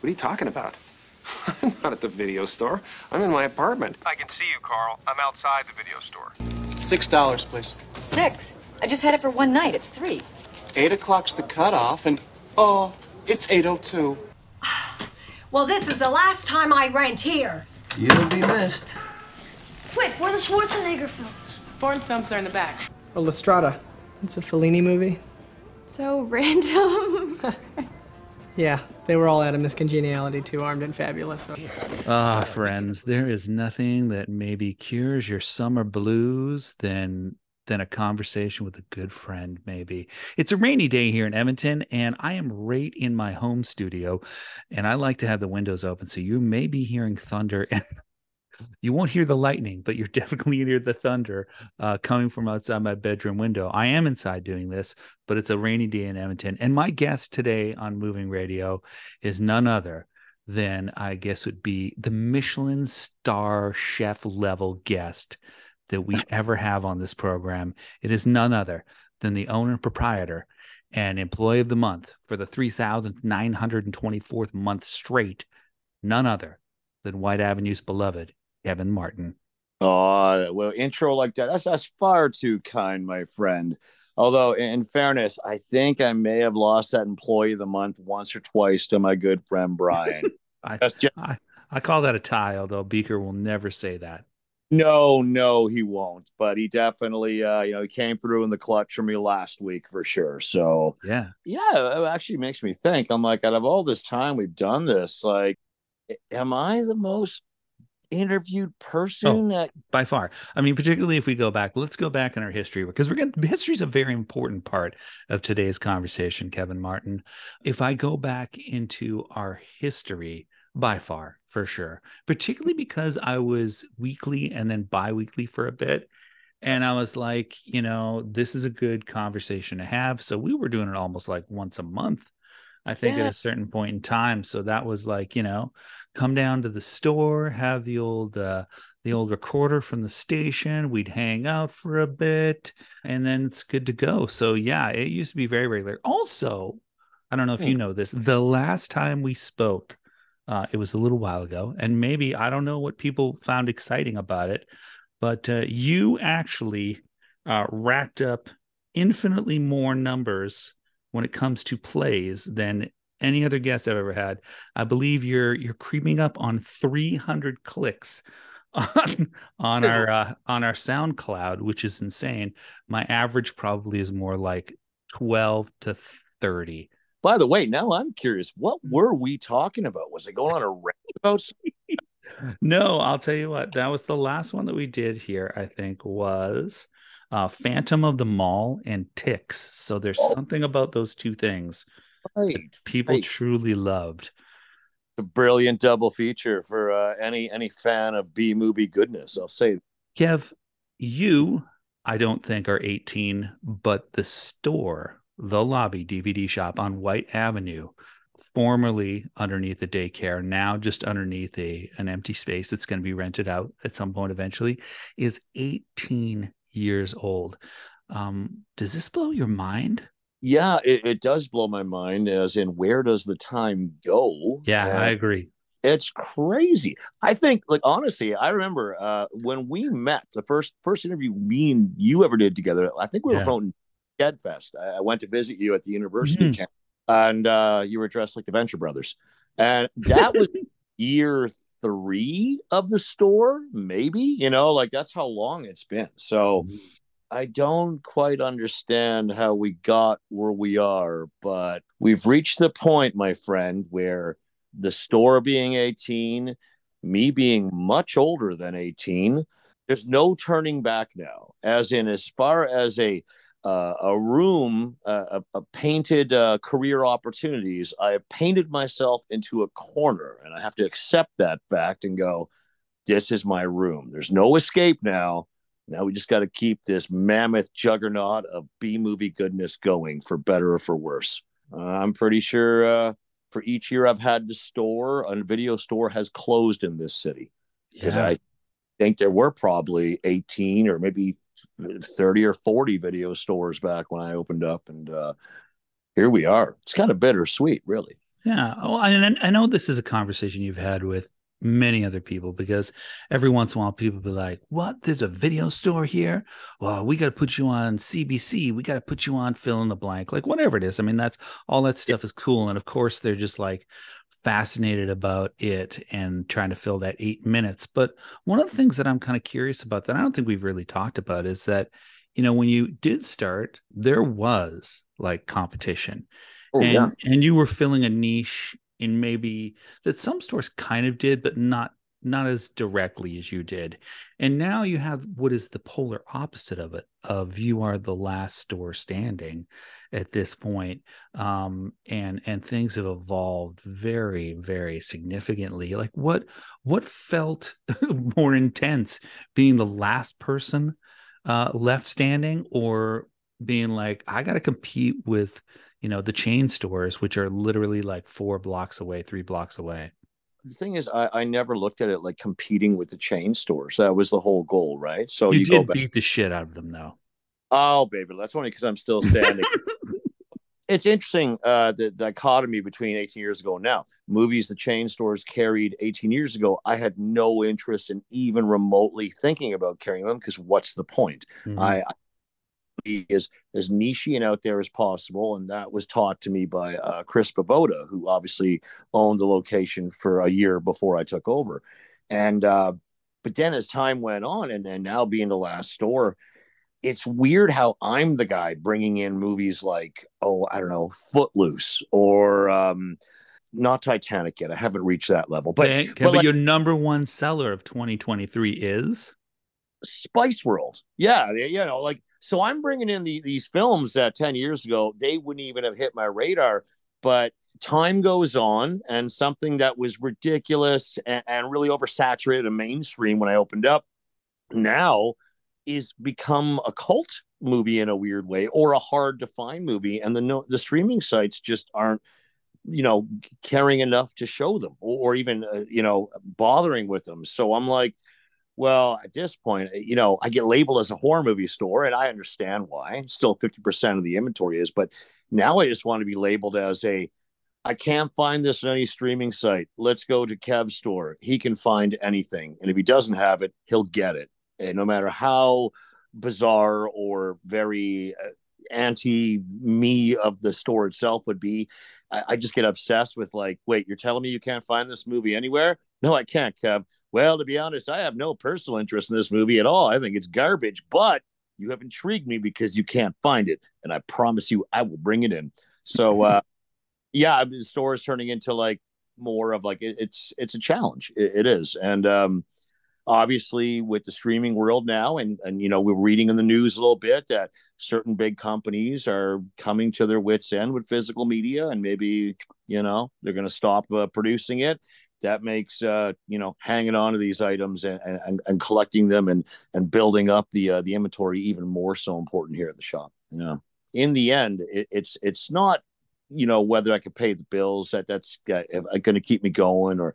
What are you talking about? I'm not at the video store. I'm in my apartment. I can see you, Carl. I'm outside the video store. Six dollars, please. Six. I just had it for one night. It's three. Eight o'clock's the cutoff, and oh, it's eight oh two. Well, this is the last time I rent here. You'll be missed. Quick, where are the Schwarzenegger films? Foreign films are in the back. Oh, La Strada. It's a Fellini movie. So random. Yeah, they were all out of Miss Congeniality too, armed and fabulous. Ah, friends, there is nothing that maybe cures your summer blues than than a conversation with a good friend, maybe. It's a rainy day here in Edmonton, and I am right in my home studio, and I like to have the windows open. So you may be hearing thunder and you won't hear the lightning, but you're definitely hear the thunder uh, coming from outside my bedroom window. I am inside doing this, but it's a rainy day in Edmonton. And my guest today on Moving Radio is none other than I guess would be the Michelin star chef level guest that we ever have on this program. It is none other than the owner and proprietor and employee of the month for the 3,924th month straight, none other than Whyte Avenue's beloved Kevin Martin. Oh, well, intro like that. That's that's far too kind, my friend. Although, in fairness, I think I may have lost that employee of the month once or twice to my good friend Brian. I, just... I, I call that a tie, although Beaker will never say that. No, no, he won't. But he definitely, uh, you know, he came through in the clutch for me last week for sure. So yeah, yeah, it actually makes me think. I'm like, out of all this time we've done this, like, am I the most interviewed oh, person oh, by far i mean particularly if we go back let's go back in our history because we're going history is a very important part of today's conversation kevin martin if i go back into our history by far for sure particularly because i was weekly and then bi-weekly for a bit and i was like you know this is a good conversation to have so we were doing it almost like once a month I think yeah. at a certain point in time. So that was like, you know, come down to the store, have the old uh the old recorder from the station, we'd hang out for a bit, and then it's good to go. So yeah, it used to be very regular. Also, I don't know if you hmm. know this, the last time we spoke, uh, it was a little while ago, and maybe I don't know what people found exciting about it, but uh, you actually uh, racked up infinitely more numbers when it comes to plays than any other guest I've ever had. I believe you're you're creeping up on 300 clicks on on our uh, on our SoundCloud, which is insane. My average probably is more like 12 to 30. By the way, now I'm curious. What were we talking about? Was it going on a rant about? no, I'll tell you what. That was the last one that we did here. I think was uh, Phantom of the Mall and Ticks. So there's oh. something about those two things right. people right. truly loved. A brilliant double feature for uh, any any fan of B movie goodness. I'll say, Kev, you I don't think are 18, but the store, the lobby DVD shop on Whyte Avenue, formerly underneath the daycare, now just underneath a an empty space that's going to be rented out at some point eventually, is 18 years old. Um, does this blow your mind? Yeah, it, it, does blow my mind. As in, where does the time go? Yeah, uh, I agree. It's crazy. I think, like honestly, I remember uh, when we met the first first interview me and you ever did together. I think we were yeah. promoting Fest. I, I, went to visit you at the university mm-hmm. camp, and uh, you were dressed like the Venture Brothers, and that was year three of the store, maybe, you know, like that's how long it's been. So mm-hmm. I don't quite understand how we got where we are, but we've reached the point, my friend, where the store being 18, me being much older than 18, there's no turning back now. As in, as far as a uh, a room, uh, a, a, painted uh, career opportunities, I have painted myself into a corner, and I have to accept that fact and go, "This is my room. There's no escape now. Now we just got to keep this mammoth juggernaut of B movie goodness going, for better or for worse." Uh, I'm pretty sure uh, for each year I've had the store, a video store has closed in this city because yeah. I think there were probably 18 or maybe 30 or 40 video stores back when I opened up. And uh, here we are. It's kind of bittersweet, really. Yeah. Oh, and I know this is a conversation you've had with many other people because every once in a while people be like, What? There's a video store here? Well, we got to put you on CBC. We got to put you on fill in the blank, like whatever it is. I mean, that's all that stuff is cool. And of course, they're just like fascinated about it and trying to fill that eight minutes. But one of the things that I'm kind of curious about that I don't think we've really talked about is that, you know, when you did start, there was like competition. Oh, and, yeah. and you were filling a niche in maybe that some stores kind of did, but not not as directly as you did. And now you have what is the polar opposite of it of you are the last store standing at this point. Um, and and things have evolved very, very significantly. Like what what felt more intense being the last person uh, left standing or being like, I gotta compete with you know the chain stores which are literally like four blocks away three blocks away. The thing is I, I never looked at it like competing with the chain stores. That was the whole goal right? So you, you did beat the shit out of them though. Oh baby that's only because i'm still standing. It's interesting uh, the, the dichotomy between 18 years ago and now. Movies the chain stores carried 18 years ago. I had no interest in even remotely thinking about carrying them because what's the point? Mm-hmm. I, I be as as niche and out there as possible, and that was taught to me by uh, Chris Bavoda, who obviously owned the location for a year before I took over. And uh, but then as time went on, and and now being the last store, it's weird how I'm the guy bringing in movies like oh I don't know Footloose or. Um, not Titanic yet. I haven't reached that level, but okay, but, but like, your number one seller of 2023 is Spice World. Yeah, you know, like so I'm bringing in the, these films that 10 years ago, they wouldn't even have hit my radar. But time goes on, and something that was ridiculous and, and really oversaturated and mainstream when I opened up now is become a cult movie in a weird way or a hard to find movie. And the, no, the streaming sites just aren't you know caring enough to show them or, or even uh, you know bothering with them so i'm like well, at this point, you know, I get labeled as a horror movie store, and I understand why. Still, 50% of the inventory is, but now I just want to be labeled as a I can't find this on any streaming site. Let's go to Kev's store. He can find anything. And if he doesn't have it, he'll get it. And no matter how bizarre or very uh, anti me of the store itself would be, I, I, just get obsessed with like, wait, you're telling me you can't find this movie anywhere? No, I can't, Kev. Well, to be honest, I have no personal interest in this movie at all. I think it's garbage, but you have intrigued me because you can't find it, and I promise you, I will bring it in. So, uh, yeah, the store is turning into like more of like it, it's it's a challenge. it, it is, and um, obviously with the streaming world now and and you know we're reading in the news a little bit that certain big companies are coming to their wits end with physical media and maybe you know they're going to stop uh, producing it. That makes uh, you know hanging on to these items and, and, and collecting them and and building up the uh, the inventory even more so important here at the shop you know. In the end it, it's it's not you know whether i can pay the bills that that's uh, going to keep me going or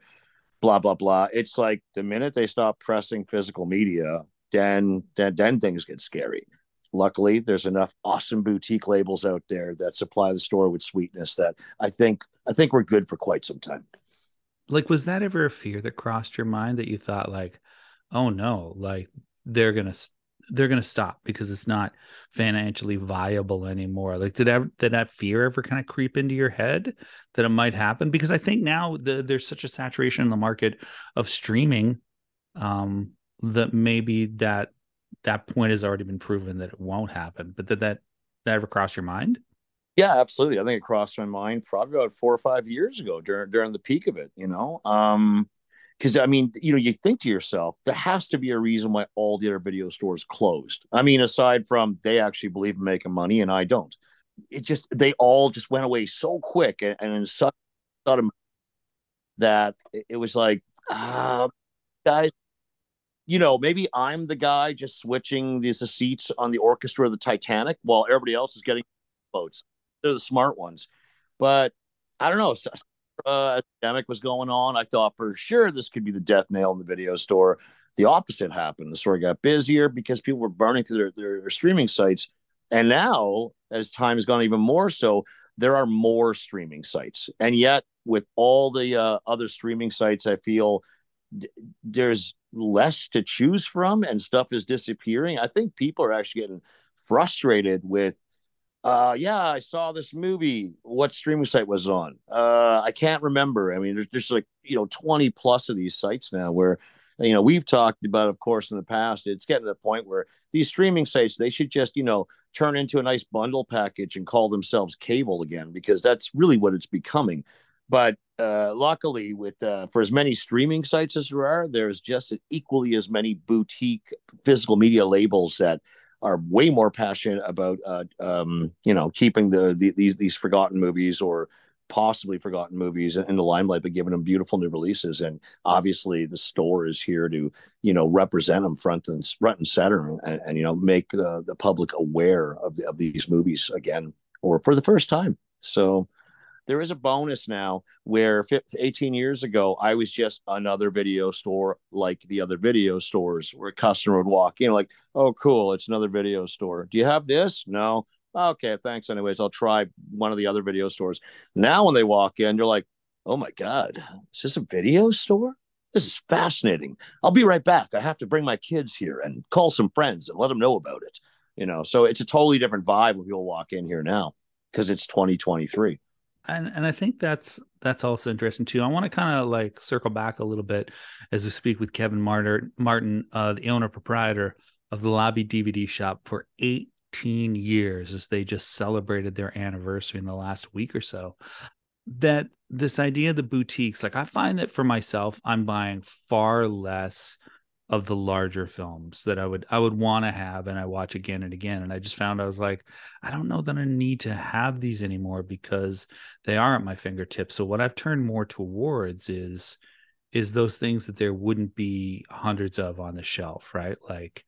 blah blah blah. It's like the minute they stop pressing physical media, then then then things get scary. Luckily, there's enough awesome boutique labels out there that supply the store with sweetness that I think I think we're good for quite some time. Like, was that ever a fear that crossed your mind that you thought like, oh no, like they're gonna they're going to stop because it's not financially viable anymore. Like, did ever, did that fear ever kind of creep into your head that it might happen? Because I think now the, there's such a saturation in the market of streaming um, that maybe that that point has already been proven that it won't happen. But did that, that ever cross your mind? Yeah, absolutely. I think it crossed my mind probably about four or five years ago during during the peak of it. You know, um, because I mean, you know, you think to yourself, there has to be a reason why all the other video stores closed. I mean, aside from they actually believe in making money and I don't. It just they all just went away so quick and, and in such sudden that it was like, uh, guys, you know, maybe I'm the guy just switching these seats on the orchestra of the Titanic while everybody else is getting boats. They're the smart ones, but I don't know uh, epidemic was going on, I thought for sure this could be the death nail in the video store. The opposite happened. The store got busier because people were burning through their, their, streaming sites. And now, as time has gone even more so, there are more streaming sites. And yet, with all the uh, other streaming sites, I feel d- there's less to choose from and stuff is disappearing. I think people are actually getting frustrated with uh yeah i saw this movie. What streaming site was on? Uh i can't remember. I mean there's, there's like you know 20 plus of these sites now where you know we've talked about of course in the past it's getting to the point where these streaming sites they should just you know turn into a nice bundle package and call themselves cable again because that's really what it's becoming. But uh, luckily with uh, for as many streaming sites as there are there's just equally as many boutique physical media labels that are way more passionate about uh, um, you know keeping the, the, these these forgotten movies or possibly forgotten movies in the limelight, but giving them beautiful new releases. And obviously, the store is here to you know represent them front and front and center, and, and you know make the, the public aware of the, of these movies again or for the first time. So there is a bonus now where 18 years ago i was just another video store like the other video stores where a customer would walk in like oh cool it's another video store. Do you have this? No. Okay thanks anyways i'll try one of the other video stores. Now when they walk in you're like oh my god is this a video store? This is fascinating. I'll be right back. I have to bring my kids here and call some friends and let them know about it. You know so it's a totally different vibe when people walk in here now because it's 2023 and and I think that's that's also interesting too. I want to kind of like circle back a little bit as we speak with Kevin Martin, Martin, uh, the owner proprietor of the Lobby DVD Shop for 18 years, as they just celebrated their anniversary in the last week or so. That this idea of the boutiques, like I find that for myself, I'm buying far less of the larger films that I would I would want to have and I watch again and again. And I just found I was like, I don't know that I need to have these anymore because they are at my fingertips. So what I've turned more towards is is those things that there wouldn't be hundreds of on the shelf, right? Like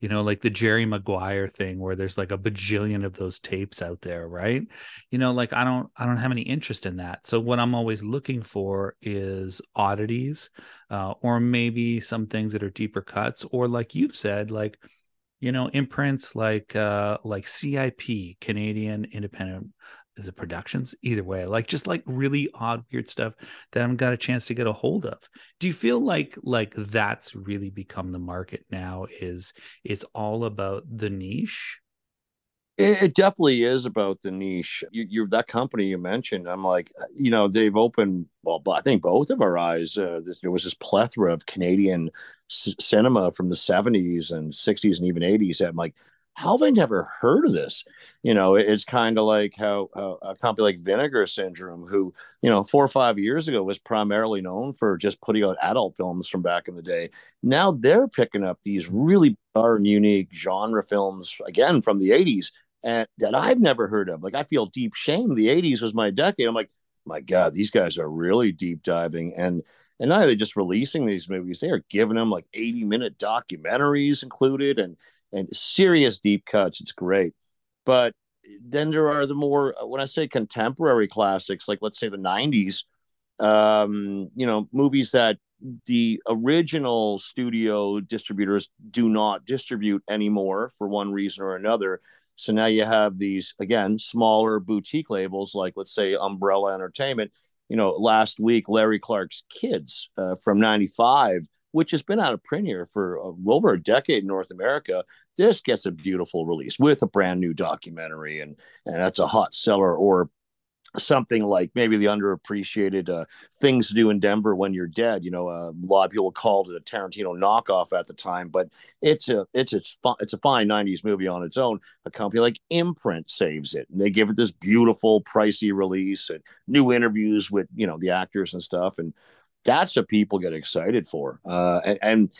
you know, like the Jerry Maguire thing where there's like a bajillion of those tapes out there, right? You know, like I don't I don't have any interest in that. So what I'm always looking for is oddities, uh, or maybe some things that are deeper cuts, or like you've said, like you know, imprints like uh like CIP, Canadian Independent is it productions either way like just like really odd weird stuff that i haven't got a chance to get a hold of. Do you feel like like that's really become the market now is it's all about the niche? It, definitely is about the niche. You, you're that company you mentioned i'm like you know they've opened well i think both of our eyes uh, there was this plethora of canadian c- cinema from the 70s and 60s and even 80s that i'm like how have I never heard of this? You know, it's kind of like how, how, a company like Vinegar Syndrome, who, you know, four or five years ago was primarily known for just putting out adult films from back in the day. Now they're picking up these really bizarre and unique genre films, again, from the 80s, and that I've never heard of. Like, I feel deep shame. The 80s was my decade. I'm like, my God, these guys are really deep diving. And, and now they're just releasing these movies. They are giving them like 80 minute documentaries included. And, and serious deep cuts. It's great. But then there are the more when I say contemporary classics, like let's say the '90s, um, you know, movies that the original studio distributors do not distribute anymore for one reason or another. So now you have these again smaller boutique labels like let's say Umbrella Entertainment. You know, last week Larry Clark's Kids uh, from '95 which has been out of print here for uh, over a decade in North America, this gets a beautiful release with a brand new documentary, and and that's a hot seller. Or something like maybe the underappreciated uh, things to do in Denver when you're dead. You know, uh, a lot of people called it a Tarantino knockoff at the time, but it's a it's a it's a fine '90s movie on its own. A company like Imprint saves it, and they give it this beautiful, pricey release and new interviews with you know the actors and stuff, and that's what people get excited for. Uh, and, and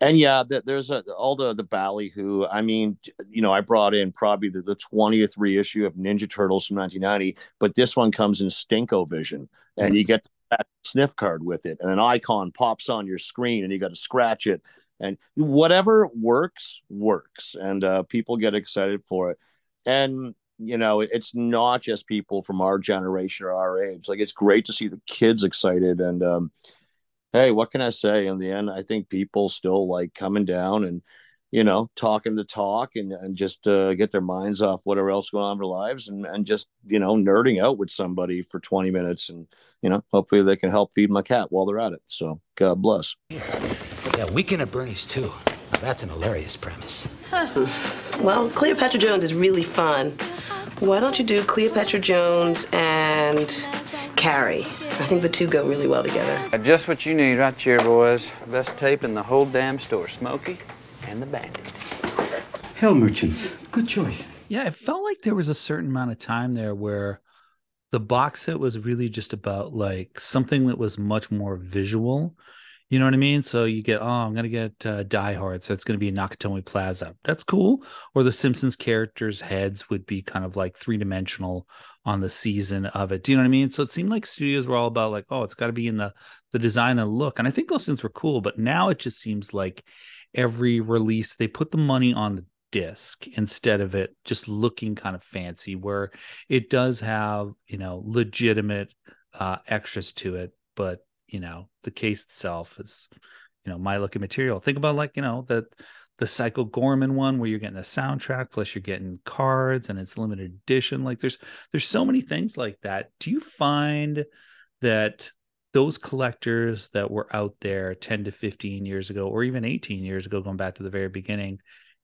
and yeah, there's a, all the the ballyhoo. I mean, you know, I brought in probably the, the 20th reissue of Ninja Turtles from 1990, but this one comes in Stinko Vision, and you get that sniff card with it, and an icon pops on your screen, and you got to scratch it, and whatever works works, and uh, people get excited for it, and you know, it's not just people from our generation or our age. Like it's great to see the kids excited. And um, hey, what can I say? In the end, I think people still like coming down and you know, talking the talk and, and just uh, get their minds off whatever else going on in their lives and, and just, you know, nerding out with somebody for 20 minutes. And, you know, hopefully they can help feed my cat while they're at it. So God bless. Yeah, Weekend at Bernie's too. Now that's an hilarious premise. Huh. Well, Cleopatra Jones is really fun. Why don't you do Cleopatra Jones and Carrie? I think the two go really well together. Uh, just what you need right here, boys. Best tape in the whole damn store. Smokey and the Bandit. Hell Merchants. Good choice. Yeah, it felt like there was a certain amount of time there where the box set was really just about like something that was much more visual. You know what I mean? So you get, oh, I'm gonna get uh, Die Hard, so it's gonna be Nakatomi Plaza. That's cool. Or the Simpsons characters' heads would be kind of like three dimensional on the season of it. Do you know what I mean? So it seemed like studios were all about like, oh, it's got to be in the the design and look, and I think those things were cool. But now it just seems like every release they put the money on the disc instead of it just looking kind of fancy where it does have you know legitimate uh extras to it but you know the case itself is you know my looking material. Think about like you know the the psycho goreman one where you're getting the soundtrack plus you're getting cards and it's limited edition. Like there's there's so many things like that. Do you find that those collectors that were out there 10 to 15 years ago or even 18 years ago going back to the very beginning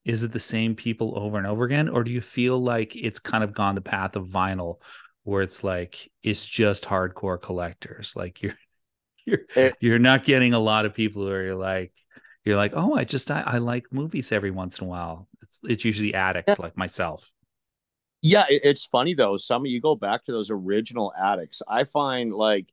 is it the same people over and over again? Or do you feel like it's kind of gone the path of vinyl where it's like it's just hardcore collectors? Like you're you're eh. you're not getting a lot of people who are like you're like oh i just i, I like movies every once in a while. It's it's usually addicts yeah. like myself. Yeah it's funny though. Some of you go back to those original addicts. I find like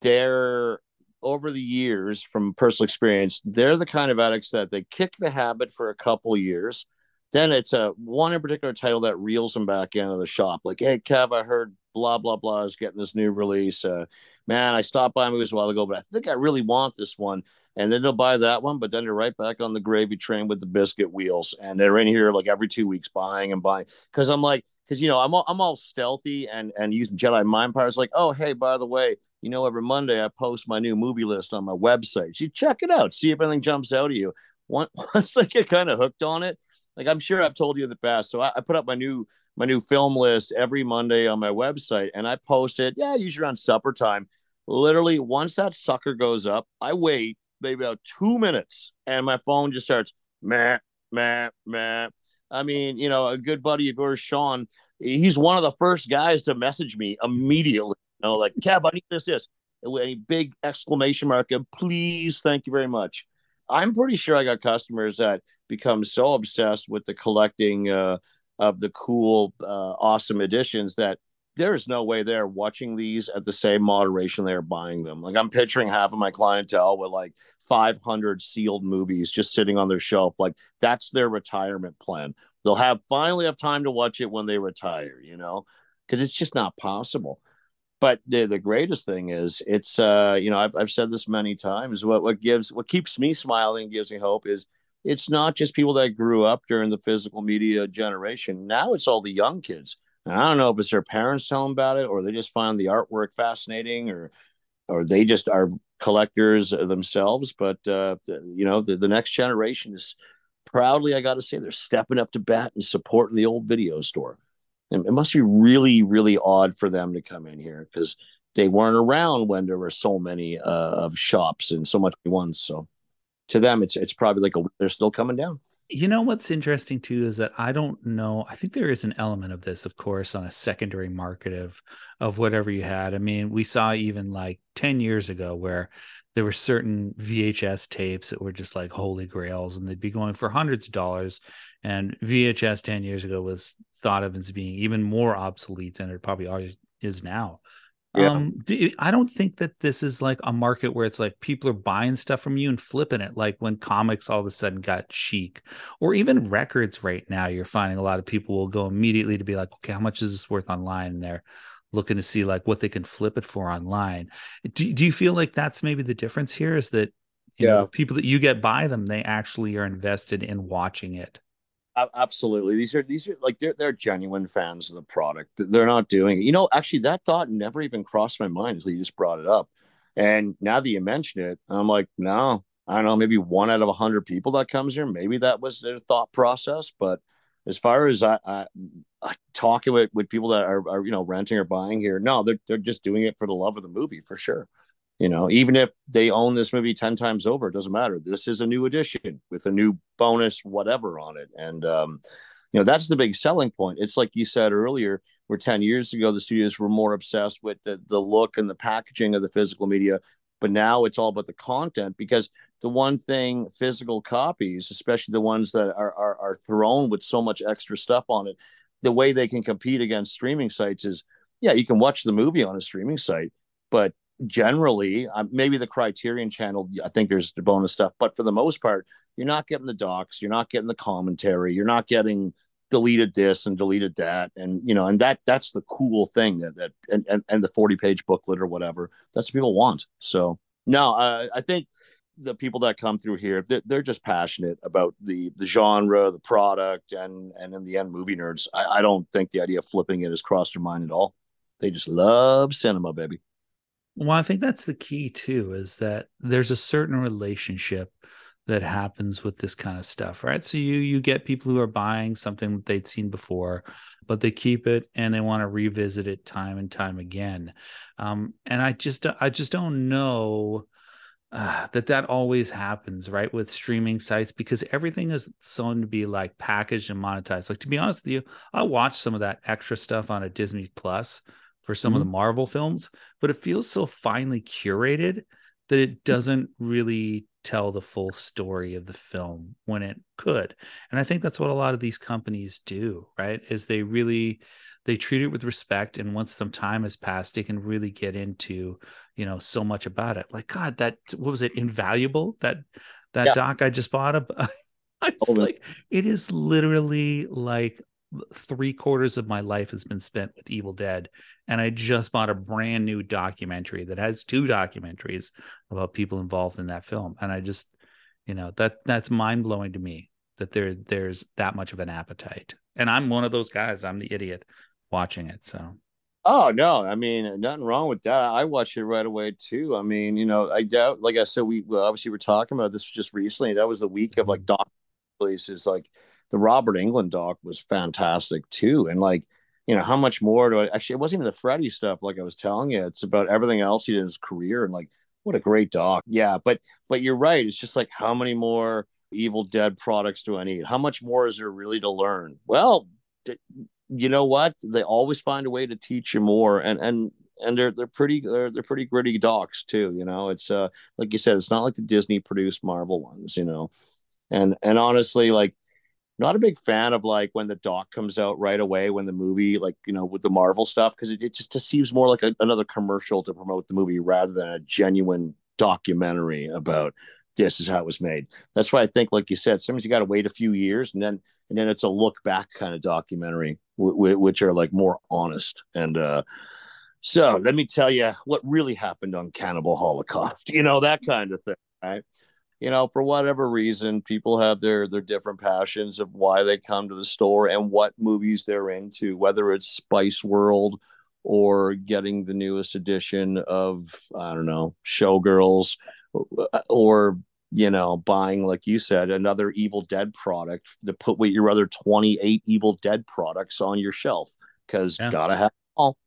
they're over the years from personal experience they're the kind of addicts that they kick the habit for a couple years. Then it's a one in particular title that reels them back into the shop. Like hey kev i heard blah blah blah is getting this new release. Uh, man i stopped by movies a while ago but i think i really want this one. And then they'll buy that one but then they're right back on the gravy train with the biscuit wheels. And they're in here like every two weeks buying and buying. Because i'm like because you know i'm all, I'm all stealthy and and using jedi mind powers like oh hey by the way you know, every Monday I post my new movie list on my website. You check it out, see if anything jumps out of you. Once, once I get kind of hooked on it, like I'm sure I've told you in the past. So I, I, put up my new my new film list every Monday on my website, and I post it. Yeah, usually around supper time. Literally, once that sucker goes up, I wait maybe about two minutes, and my phone just starts meh meh meh. I mean, you know, a good buddy of yours, Sean, he's one of the first guys to message me immediately know, like, Kev, I need this, this. Any big exclamation mark and please, thank you very much. I'm pretty sure I got customers that become so obsessed with the collecting uh, of the cool, uh, awesome editions that there's no way they're watching these at the same moderation they're buying them. Like I'm picturing half of my clientele with like 500 sealed movies just sitting on their shelf. Like that's their retirement plan. They'll have finally have time to watch it when they retire, you know, because it's just not possible but the, the greatest thing is it's uh you know I've, I've said this many times what what gives what keeps me smiling gives me hope is it's not just people that grew up during the physical media generation. Now it's all the young kids. And i don't know if it's their parents telling about it or they just find the artwork fascinating or or they just are collectors themselves but uh you know the, the next generation is proudly i got to say they're stepping up to bat and supporting the old video store. And it must be really, really odd for them to come in here because they weren't around when there were so many uh, of shops and so much ones. So to them, it's it's probably like a, they're still coming down. You know what's interesting too is that I don't know. I think there is an element of this, of course, on a secondary market of of whatever you had. I mean, we saw even like ten years ago where there were certain VHS tapes that were just like holy grails, and they'd be going for hundreds of dollars. And VHS ten years ago was thought of as being even more obsolete than it probably is now. Yeah. Um, do, I don't think that this is like a market where it's like people are buying stuff from you and flipping it, like when comics all of a sudden got chic, or even records. Right now, you're finding a lot of people will go immediately to be like, okay, how much is this worth online? And they're looking to see like what they can flip it for online. Do do you feel like that's maybe the difference here? Is that you yeah. know people that you get by them, they actually are invested in watching it absolutely these are these are like they're they're genuine fans of the product they're not doing it you know actually that thought never even crossed my mind until you just brought it up and now that you mention it i'm like no I don't know, maybe one out of a hundred people that comes here. Maybe that was their thought process. But as far as I, I, I talking with, with people that are, are, you know, renting or buying here, no, they're, they're just doing it for the love of the movie for sure. You know, even if they own this movie 10 times over, it doesn't matter. This is a new edition with a new bonus, whatever on it. And, um, you know, that's the big selling point. It's like you said earlier, where 10 years ago, the studios were more obsessed with the, the look and the packaging of the physical media. But now it's all about the content because the one thing physical copies, especially the ones that are, are, are thrown with so much extra stuff on it, the way they can compete against streaming sites is, yeah, you can watch the movie on a streaming site, but generally, uh, maybe the Criterion Channel, I think there's the bonus stuff, but for the most part, you're not getting the docs, you're not getting the commentary, you're not getting deleted this and deleted that, and you know, and that that's the cool thing that that and and, and the 40 page booklet or whatever that's what people want. So no, uh, I think the people that come through here they're, they're, just passionate about the the genre the product and and in the end movie nerds. I, I don't think the idea of flipping it has crossed their mind at all. They just love cinema baby well, I think that's the key too, is that there's a certain relationship that happens with this kind of stuff, right? So you you get people who are buying something that they'd seen before, but they keep it and they want to revisit it time and time again. Um, and I just I just don't know uh, that that always happens, right, with streaming sites because everything is soon to be like packaged and monetized. Like to be honest with you, I watched some of that extra stuff on a Disney Plus for some mm-hmm. of the Marvel films, but it feels so finely curated that it mm. doesn't really tell the full story of the film when it could. And I think that's what a lot of these companies do, right? Is they really they treat it with respect and once some time has passed, they can really get into, you know, so much about it. Like God, that what was it, invaluable? That that yeah. doc I just bought up. it's like it is literally like three quarters of my life has been spent with Evil Dead, and I just bought a brand new documentary that has two documentaries about people involved in that film, and I just, you know, that that's mind blowing to me that there there's that much of an appetite, and I'm one of those guys. I'm the idiot watching it, so. Oh no, I mean nothing wrong with that. I watched it right away too. I mean, you know, I doubt, like I said, we obviously we're talking about this just recently. That was the week of like mm-hmm. doc places, like the Robert Englund doc was fantastic too. And like, you know, how much more do I actually? It wasn't even the Freddy stuff, like I was telling you. It's about everything else he did in his career, and like, what a great doc. Yeah, but but you're right. It's just like how many more Evil Dead products do I need? How much more is there really to learn? Well, you know what? They always find a way to teach you more, and and and they're they're pretty they're they're pretty gritty docs too. You know, it's uh like you said, it's not like the Disney produced Marvel ones. You know, and and honestly, like not a big fan of like when the doc comes out right away when the movie like you know with the marvel stuff because it, it just, seems more like a, another commercial to promote the movie rather than a genuine documentary about this is how it was made. That's why i think like you said sometimes you got to wait a few years and then and then it's a look back kind of documentary w- w- which are like more honest and uh so let me tell you what really happened on cannibal holocaust you know that kind of thing right you know, for whatever reason, people have their their different passions of why they come to the store and what movies they're into, whether it's Spice World or getting the newest edition of I don't know, Showgirls uh, or you know, buying like you said another Evil Dead product to put with your other 28 Evil Dead products on your shelf cuz yeah. got to have all.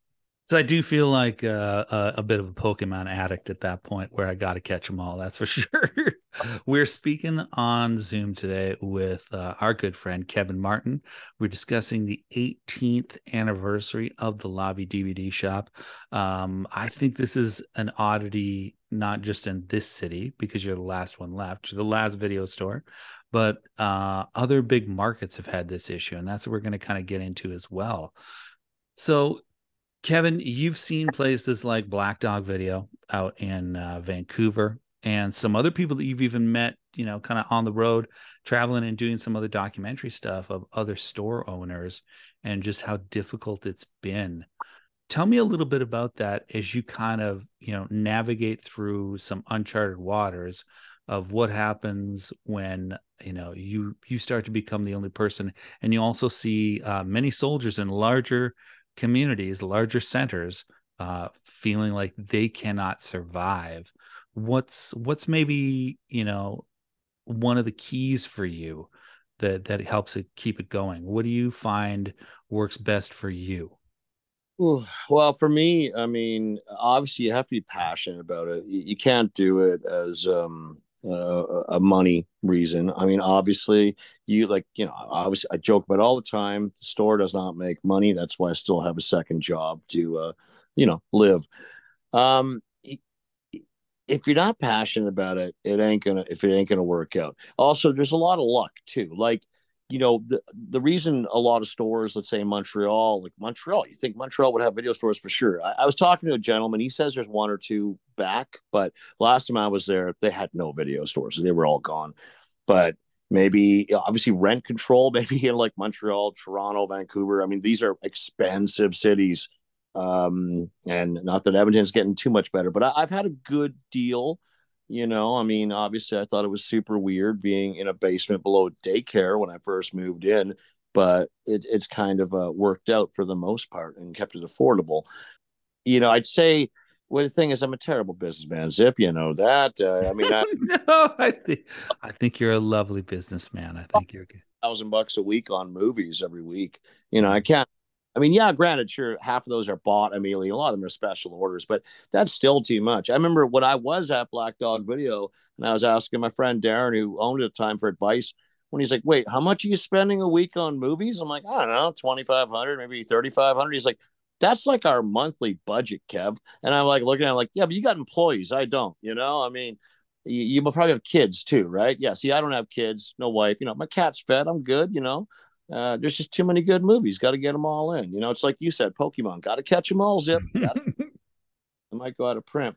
So I do feel like uh, a, a, bit of a Pokemon addict at that point where I got to catch them all. That's for sure. We're speaking on Zoom today with uh, our good friend Kevin Martin. We're discussing the 18th anniversary of the Lobby DVD shop. Um, I think this is an oddity, not just in this city because you're the last one left, the last video store, but uh, other big markets have had this issue, and that's what we're going to kind of get into as well. So Kevin, you've seen places like Black Dog Video out in uh, Vancouver and some other people that you've even met, you know, kind of on the road, traveling and doing some other documentary stuff of other store owners and just how difficult it's been. Tell me a little bit about that as you kind of, you know, navigate through some uncharted waters of what happens when you know you you start to become the only person and you also see uh, many soldiers in larger communities, larger centers, uh, feeling like they cannot survive. What's what's maybe you know one of the keys for you that that helps it keep it going? What do you find works best for you? Well for me i mean obviously you have to be passionate about it. You, can't do it as um uh, a money reason. I mean, obviously, you like you know, I joke about all the time. The store does not make money. That's why I still have a second job to, uh, you know, live. Um, if you're not passionate about it, it ain't gonna. If it ain't gonna work out. Also, there's a lot of luck too. Like you know the the reason a lot of stores let's say in montreal like montreal you think montreal would have video stores for sure I, I, was talking to a gentleman he says there's one or two back but last time i was there they had no video stores they were all gone. But maybe obviously rent control maybe in like montreal toronto vancouver i mean these are expensive cities. Um and not that edmonton's getting too much better but I, i've had a good deal you know, I mean, obviously, I thought it was super weird being in a basement below daycare when I first moved in, but it, it's kind of uh, worked out for the most part and kept it affordable. You know, I'd say well, the thing is, I'm a terrible businessman. Zyp, you know that. Uh, I mean, I, no, I think I think you're a lovely businessman. I think you're good. Thousand bucks a week on movies every week. You know, I can't I mean, yeah, granted, sure, half of those are bought immediately. A lot of them are special orders, but that's still too much. I remember when I was at Black Dog Video and I was asking my friend Darren, who owned it at the time, for advice. When he's like, "Wait, how much are you spending a week on movies?" I'm like, "I don't know, twenty five hundred, maybe thirty five hundred. He's like, "That's like our monthly budget, Kev." And I'm like looking at him like, "Yeah, but you got employees. I don't. You know, I mean." You, you probably have kids too, right? Yeah. See, I don't have kids, no wife. You know, my cat's fed. I'm good. You know, uh, there's just too many good movies. Got to get them all in. You know, it's like you said, Pokemon. Got to catch them all. Zyp. I might go out of print.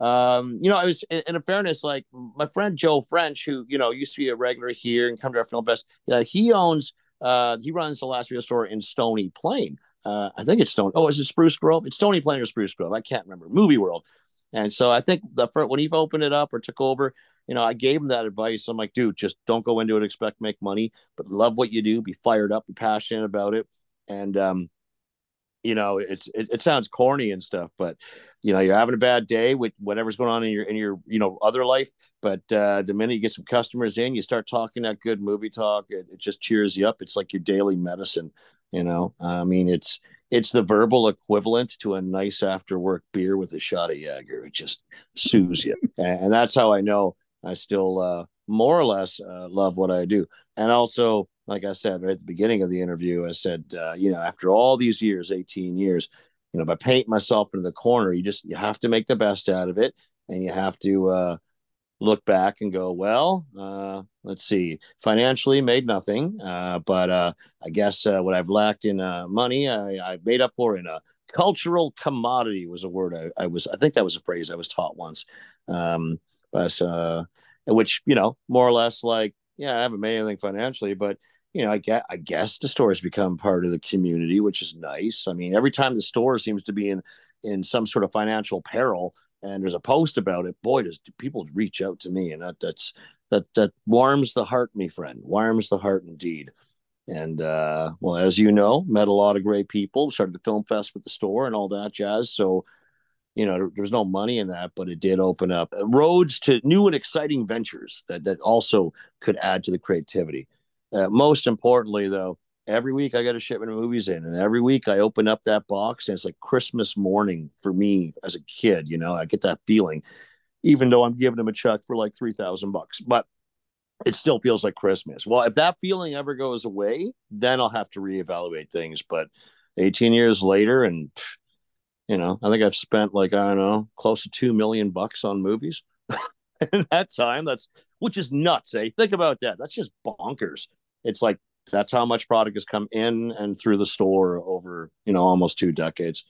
Um, you know, I was in, in fairness, like my friend Joe French, who you know used to be a regular here and come to our film fest. Yeah, he owns. Uh, he runs the last video store in Stony Plain. Uh, I think it's Stone. Oh, is it Spruce Grove? It's Stony Plain or Spruce Grove. I can't remember. Movie World. And so I think the first, when he opened it up or took over, you know, I gave him that advice. I'm like, dude, just don't go into it, expect make money, but love what you do, be fired up, be passionate about it. And, um, you know, it's, it, it sounds corny and stuff, but you know, you're having a bad day with whatever's going on in your, in your, you know, other life. But, uh, the minute you get some customers in, you start talking that good movie talk, it, it just cheers you up. It's like your daily medicine, you know, I mean, it's, it's the verbal equivalent to a nice after work beer with a shot of Jaeger. It just soothes you. And that's how I know I still uh, more or less uh, love what I do. And also, like I said right at the beginning of the interview, I said, uh, you know, after all these years, 18 years, you know, by painting myself into the corner, you just you have to make the best out of it, and you have to uh, look back and go, well, uh, let's see, financially made nothing, uh, but uh, I guess uh, what I've lacked in uh, money, I, I made up for in a cultural commodity was a word I, I was I think that was a phrase I was taught once. Um, but uh, which you know more or less like yeah, I haven't made anything financially, but you know, I get I guess the store has become part of the community, which is nice. I mean, every time the store seems to be in in some sort of financial peril and there's a post about it, boy, does people reach out to me, and that that's that that warms the heart, me friend, warms the heart indeed. And uh, well, as you know, met a lot of great people, started the film fest with the store and all that jazz. So you know, there, was no money in that, but it did open up roads to new and exciting ventures that, that also could add to the creativity. Uh, most importantly, though, every week I got a shipment of movies in, and every week I open up that box, and it's like Christmas morning for me as a kid. You know, I get that feeling, even though I'm giving them a check for like three thousand bucks, but it still feels like Christmas. Well, if that feeling ever goes away, then I'll have to reevaluate things. But 18 years later, and you know, I think I've spent like, I don't know, close to 2 million bucks on movies in that time. That's, which is nuts. Eh? Think about that. That's just bonkers. It's like, that's how much product has come in and through the store over, you know, almost two decades.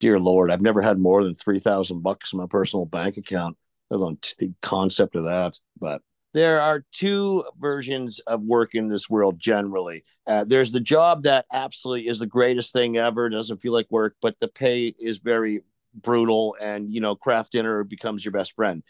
Dear Lord, I've never had more than 3,000 bucks in my personal bank account. I don't the concept of that, but there are two versions of work in this world generally. Uh, there's the job that absolutely is the greatest thing ever, doesn't feel like work, but the pay is very brutal, and you know, craft dinner becomes your best friend.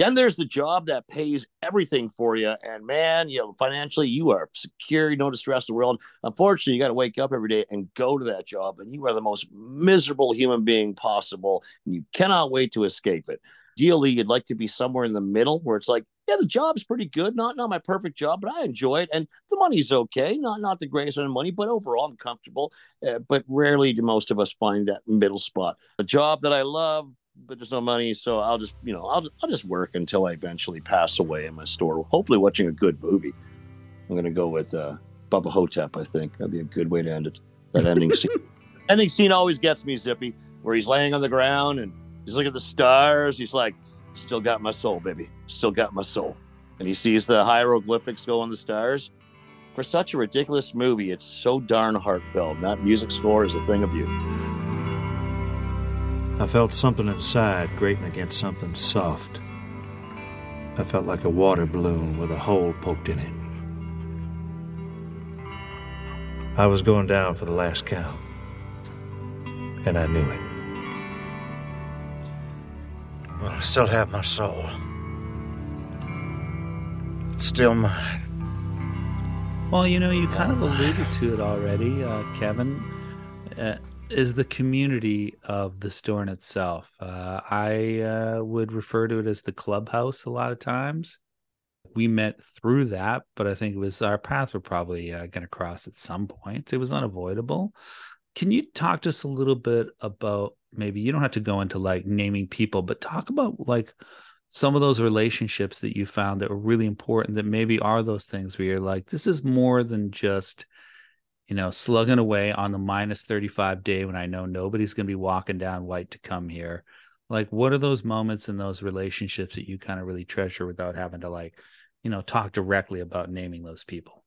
Then there's the job that pays everything for you, and man, you know, financially you are secure, you know, distress in the world. Unfortunately, you got to wake up every day and go to that job, and you are the most miserable human being possible, and you cannot wait to escape it. Ideally you'd like to be somewhere in the middle where it's like yeah the job's pretty good. Not not my perfect job but i enjoy it. And the money's okay. Not not the greatest amount of money but overall i'm comfortable. Uh, but rarely do most of us find that middle spot. A job that i love but there's no money so i'll just you know i'll, I'll just work until i eventually pass away in my store hopefully watching a good movie i'm gonna go with uh bubba hotep i think that'd be a good way to end it that ending scene ending scene always gets me zippy where he's laying on the ground and he's looking at the stars. He's like, still got my soul, baby. Still got my soul. And he sees the hieroglyphics go on the stars. For such a ridiculous movie, it's so darn heartfelt. That music score is a thing of beauty. I felt something inside grating against something soft. I felt like a water balloon with a hole poked in it. I was going down for the last count, and I knew it. Well, I still have my soul. It's still mine. Well, you know, you kind of alluded to it already, uh, Kevin. Uh, is the community of the store in itself. Uh, I uh, would refer to it as the clubhouse a lot of times. We met through that, but I think it was our paths were probably uh, going to cross at some point. It was unavoidable. Can you talk to us a little bit about maybe you don't have to go into like naming people, but talk about like some of those relationships that you found that were really important that maybe are those things where you're like, this is more than just, you know, slugging away on the minus 35 day when I know nobody's going to be walking down Whyte to come here. Like, what are those moments in those relationships that you kind of really treasure without having to like, you know, talk directly about naming those people?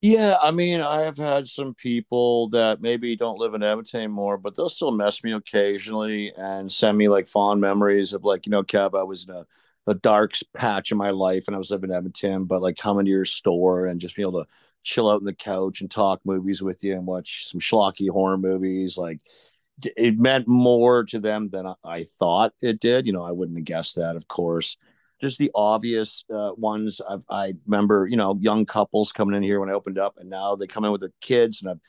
Yeah, I mean, I have had some people that maybe don't live in Edmonton anymore, but they'll still mess me occasionally and send me like fond memories of like, you know, Kev, I was in a, a dark patch in my life and I was living in Edmonton, but like coming to your store and just being able to chill out on the couch and talk movies with you and watch some schlocky horror movies, like it meant more to them than I thought it did. You know, I wouldn't have guessed that, of course just the obvious uh, ones. I've, I remember, you know, young couples coming in here when I opened up, and now they come in with their kids, and I've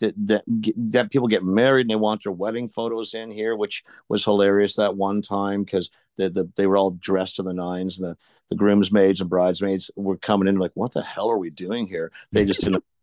that, that, that people get married and they want their wedding photos in here, which was hilarious that one time because the, the, they were all dressed to the nines and the, the groomsmaids and bridesmaids were coming in like, what the hell are we doing here? They just didn't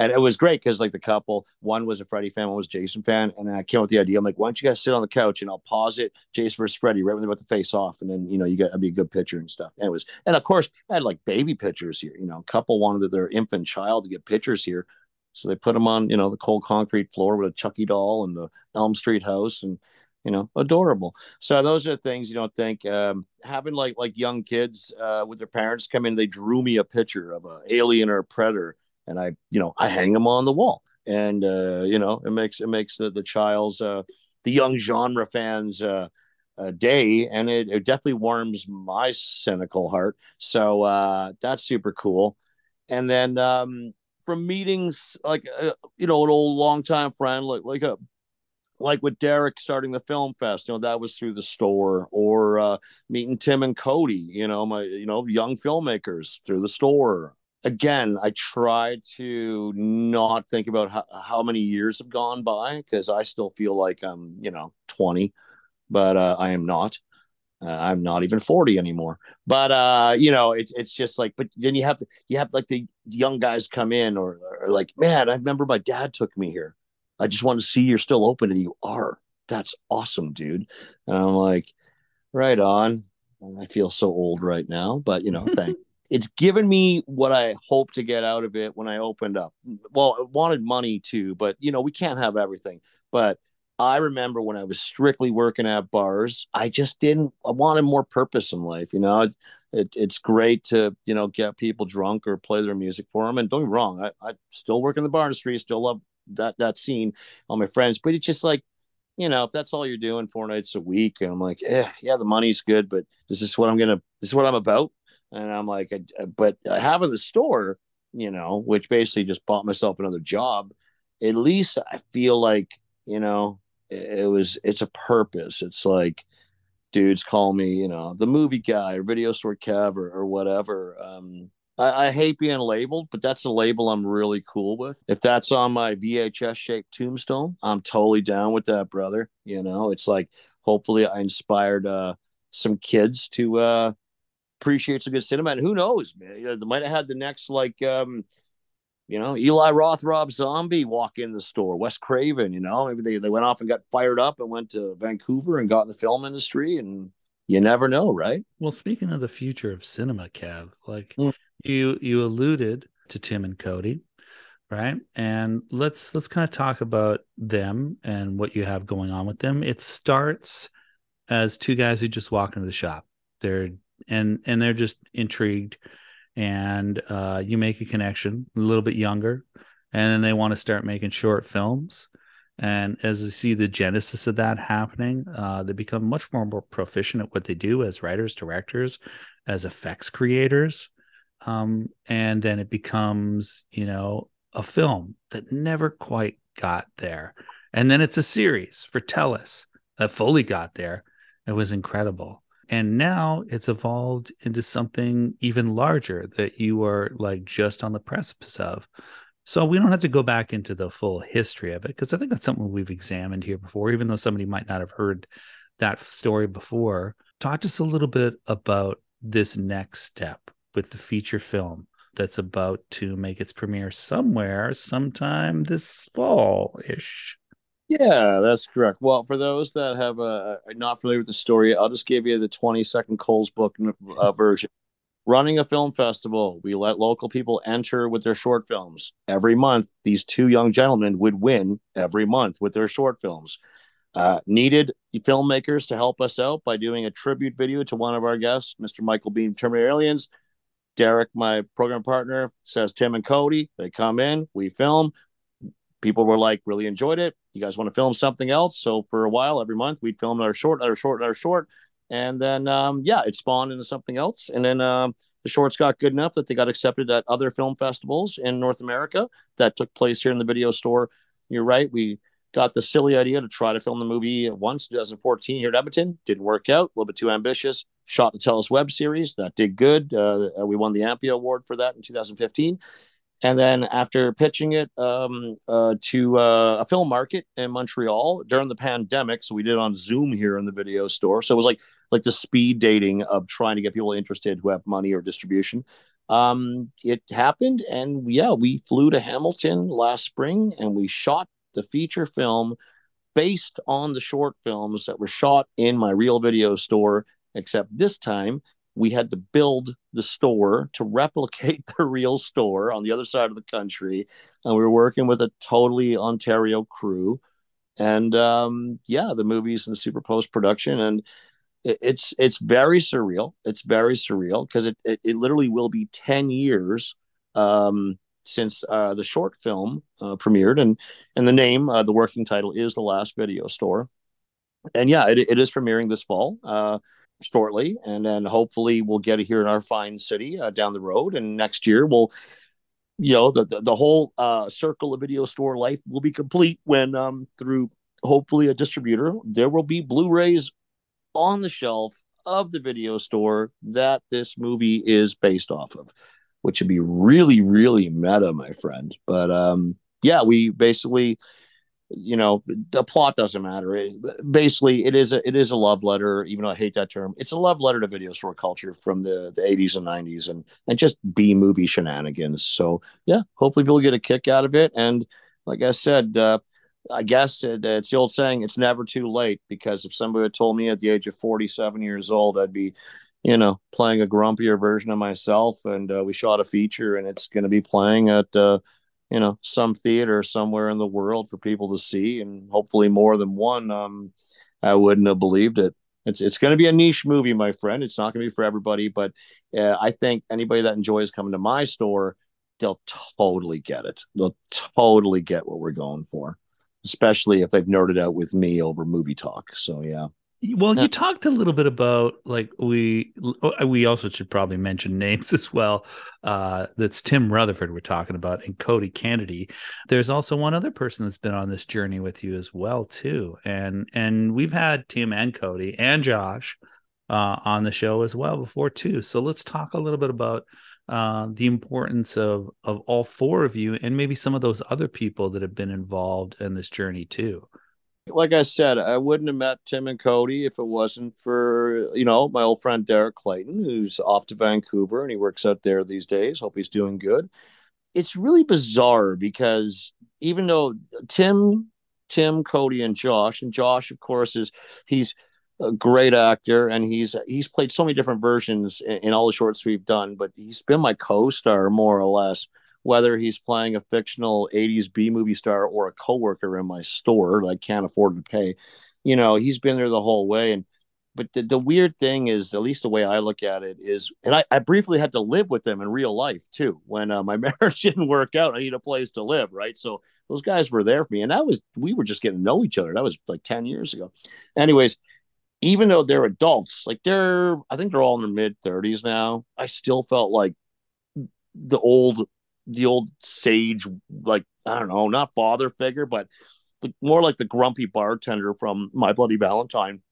and it was great because like the couple, one was a Freddy fan, one was Jason fan, and I came up with the idea. I'm like, why don't you guys sit on the couch and I'll pause it, Jason versus Freddy, right when they're about to face off, and then you know you got to be a good picture and stuff. And it was, and of course, I had like baby pictures here. You know, a couple wanted their infant child to get pictures here, so they put them on you know the cold concrete floor with a Chucky doll and the Elm Street house and you know adorable so those are things you don't think um, having like like young kids uh, with their parents come in they drew me a picture of a alien or a predator and I, you know, I hang them on the wall, and uh, you know, it makes it makes the the child's uh, the young genre fans uh, uh, day, and it, it definitely warms my cynical heart. So uh, that's super cool. And then um, from meetings, like uh, you know, an old longtime friend, like like a like with Derek starting the film fest, you know, that was through the store, or uh, meeting Tim and Cody, you know, my you know young filmmakers through the store, again, I try to not think about how, how many years have gone by because I still feel like I'm, you know, 20, but uh, I am not. Uh, I'm not even 40 anymore. But uh, you know, it's it's just like, but then you have the you have like the young guys come in or, or like, man, I remember my dad took me here. I just want to see you're still open and you are. That's awesome, dude. And I'm like, right on. I feel so old right now, but you know, thank it's given me what I hope to get out of it when I opened up. Well, I wanted money too, but you know, we can't have everything. But I remember when I was strictly working at bars, I just didn't, I wanted more purpose in life. You know, it, it, it's great to, you know, get people drunk or play their music for them. And don't me wrong, I, I still work in the bar industry, still love that, that scene, all my friends, but it's just like, you know, if that's all you're doing four nights a week, and I'm like, eh, yeah, the money's good, but this is what I'm gonna, this is what I'm about and I'm like, but having the store, you know, which basically just bought myself another job, at least I feel like, you know, it was, it's a purpose. It's like, dudes call me, you know, the movie guy or video store Kev or, or whatever. Um, I, I, hate being labeled, but that's a label I'm really cool with. If that's on my VHS shaped tombstone, I'm totally down with that, brother. You know, it's like hopefully I inspired uh, some kids to uh, appreciate some good cinema. And who knows, man, you know, they might have had the next like um, you know, Eli Roth, Rob Zombie walk in the store, Wes Craven, you know, maybe they, they went off and got fired up and went to Vancouver and got in the film industry and you never know, right? Well, speaking of the future of cinema, Kev, like mm. You you alluded to Tim and Cody, right? And let's let's kind of talk about them and what you have going on with them. It starts as two guys who just walk into the shop. They're and and they're just intrigued and uh, you make a connection a little bit younger and then they want to start making short films and as you see the genesis of that happening uh, they become much more, more proficient at what they do as writers directors as effects creators um, and then it becomes you know a film that never quite got there. And then it's a series for Telus that fully got there. It was incredible. And now it's evolved into something even larger that you are like just on the precipice of. So we don't have to go back into the full history of it because i think that's something we've examined here before even though somebody might not have heard that story before. Talk to us a little bit about this next step with the feature film that's about to make its premiere somewhere sometime this fall ish yeah, that's correct. Well, for those that have uh, not familiar with the story, I'll just give you the 20 second Coles book uh, version. Running a film festival, we let local people enter with their short films. Every month, these two young gentlemen would win every month with their short films. Uh, needed filmmakers to help us out by doing a tribute video to one of our guests, Mr. Michael Biehn, Terminator Aliens. Derek, my program partner, says Tim and Cody. They come in, we film. People were like, really enjoyed it you guys want to film something else? So for a while, every month, we'd film our short, our short, our short. And then, um, yeah, it spawned into something else. And then um, the shorts got good enough that they got accepted at other film festivals in North America that took place here in the video store. You're right. We got the silly idea to try to film the movie once, 2014 here at Edmonton. Didn't work out. A little bit too ambitious. Shot the Telus web series. That did good. Uh, we won the AMPIA Award for that in 2015. And then after pitching it um, uh, to uh, a film market in Montreal during the pandemic, so we did on Zoom here in the video store. So it was like like the speed dating of trying to get people interested who have money or distribution. Um, it happened, and yeah, we flew to Hamilton last spring and we shot the feature film based on the short films that were shot in my real video store. Except this time we had to build the store to replicate the real store on the other side of the country. And we were working with a totally ontario crew. And um, yeah the movies in super post production. And it's it's very surreal. It's very surreal because it, it, it literally will be 10 years um, since uh, the short film uh, premiered and and the name uh, the working title is the last video store and yeah it, it is premiering this fall uh, shortly, and then hopefully we'll get it here in our fine city uh, down the road. And next year we'll, you know, the the, the whole uh, circle of video store life will be complete when um, through hopefully a distributor there will be Blu-rays on the shelf of the video store that this movie is based off of, which would be really really meta, my friend. But um, yeah, we basically you know the plot doesn't matter. It, basically it is a it is a love letter even though i hate that term. It's a love letter to video store culture from the the 80s and 90s and and just b movie shenanigans. So yeah hopefully people get a kick out of it. And like i said uh, i guess it, it's the old saying it's never too late because if somebody had told me at the age of 47 years old i'd be you know playing a grumpier version of myself and uh, we shot a feature and it's going to be playing at uh, you know some theater somewhere in the world for people to see and hopefully more than one um i wouldn't have believed it. It's it's going to be a niche movie my friend. It's not going to be for everybody but uh, i think anybody that enjoys coming to my store they'll totally get it. They'll totally get what we're going for especially if they've nerded out with me over movie talk. So yeah well, you talked a little bit about like we uh, we also should probably mention names as well. Uh, that's Tim Rutherford we're talking about and Cody Kennedy. There's also one other person that's been on this journey with you as well too, and and we've had Tim and Cody and Josh uh, on the show as well before too. So let's talk a little bit about uh, the importance of of all four of you and maybe some of those other people that have been involved in this journey too like I said, I wouldn't have met Tim and Cody if it wasn't for, you know, my old friend Derek Clayton, who's off to Vancouver and he works out there these days. Hope he's doing good. It's really bizarre because even though Tim, Tim, Cody, and Josh, and Josh, of course, is he's a great actor and he's he's played so many different versions in, in all the shorts we've done, but he's been my co-star more or less whether he's playing a fictional 80s B movie star or a coworker in my store that I can't afford to pay. You know, he's been there the whole way. And but the, the weird thing is, at least the way I look at it is, and I, I briefly had to live with them in real life too. When uh, my marriage didn't work out, I need a place to live, right? So those guys were there for me, and that was we were just getting to know each other. That was like ten years ago. Anyways, even though they're adults, like they're I think they're all in their mid thirties now. I still felt like the old the old sage, like I don't know, not father figure, but more like the grumpy bartender from My Bloody Valentine,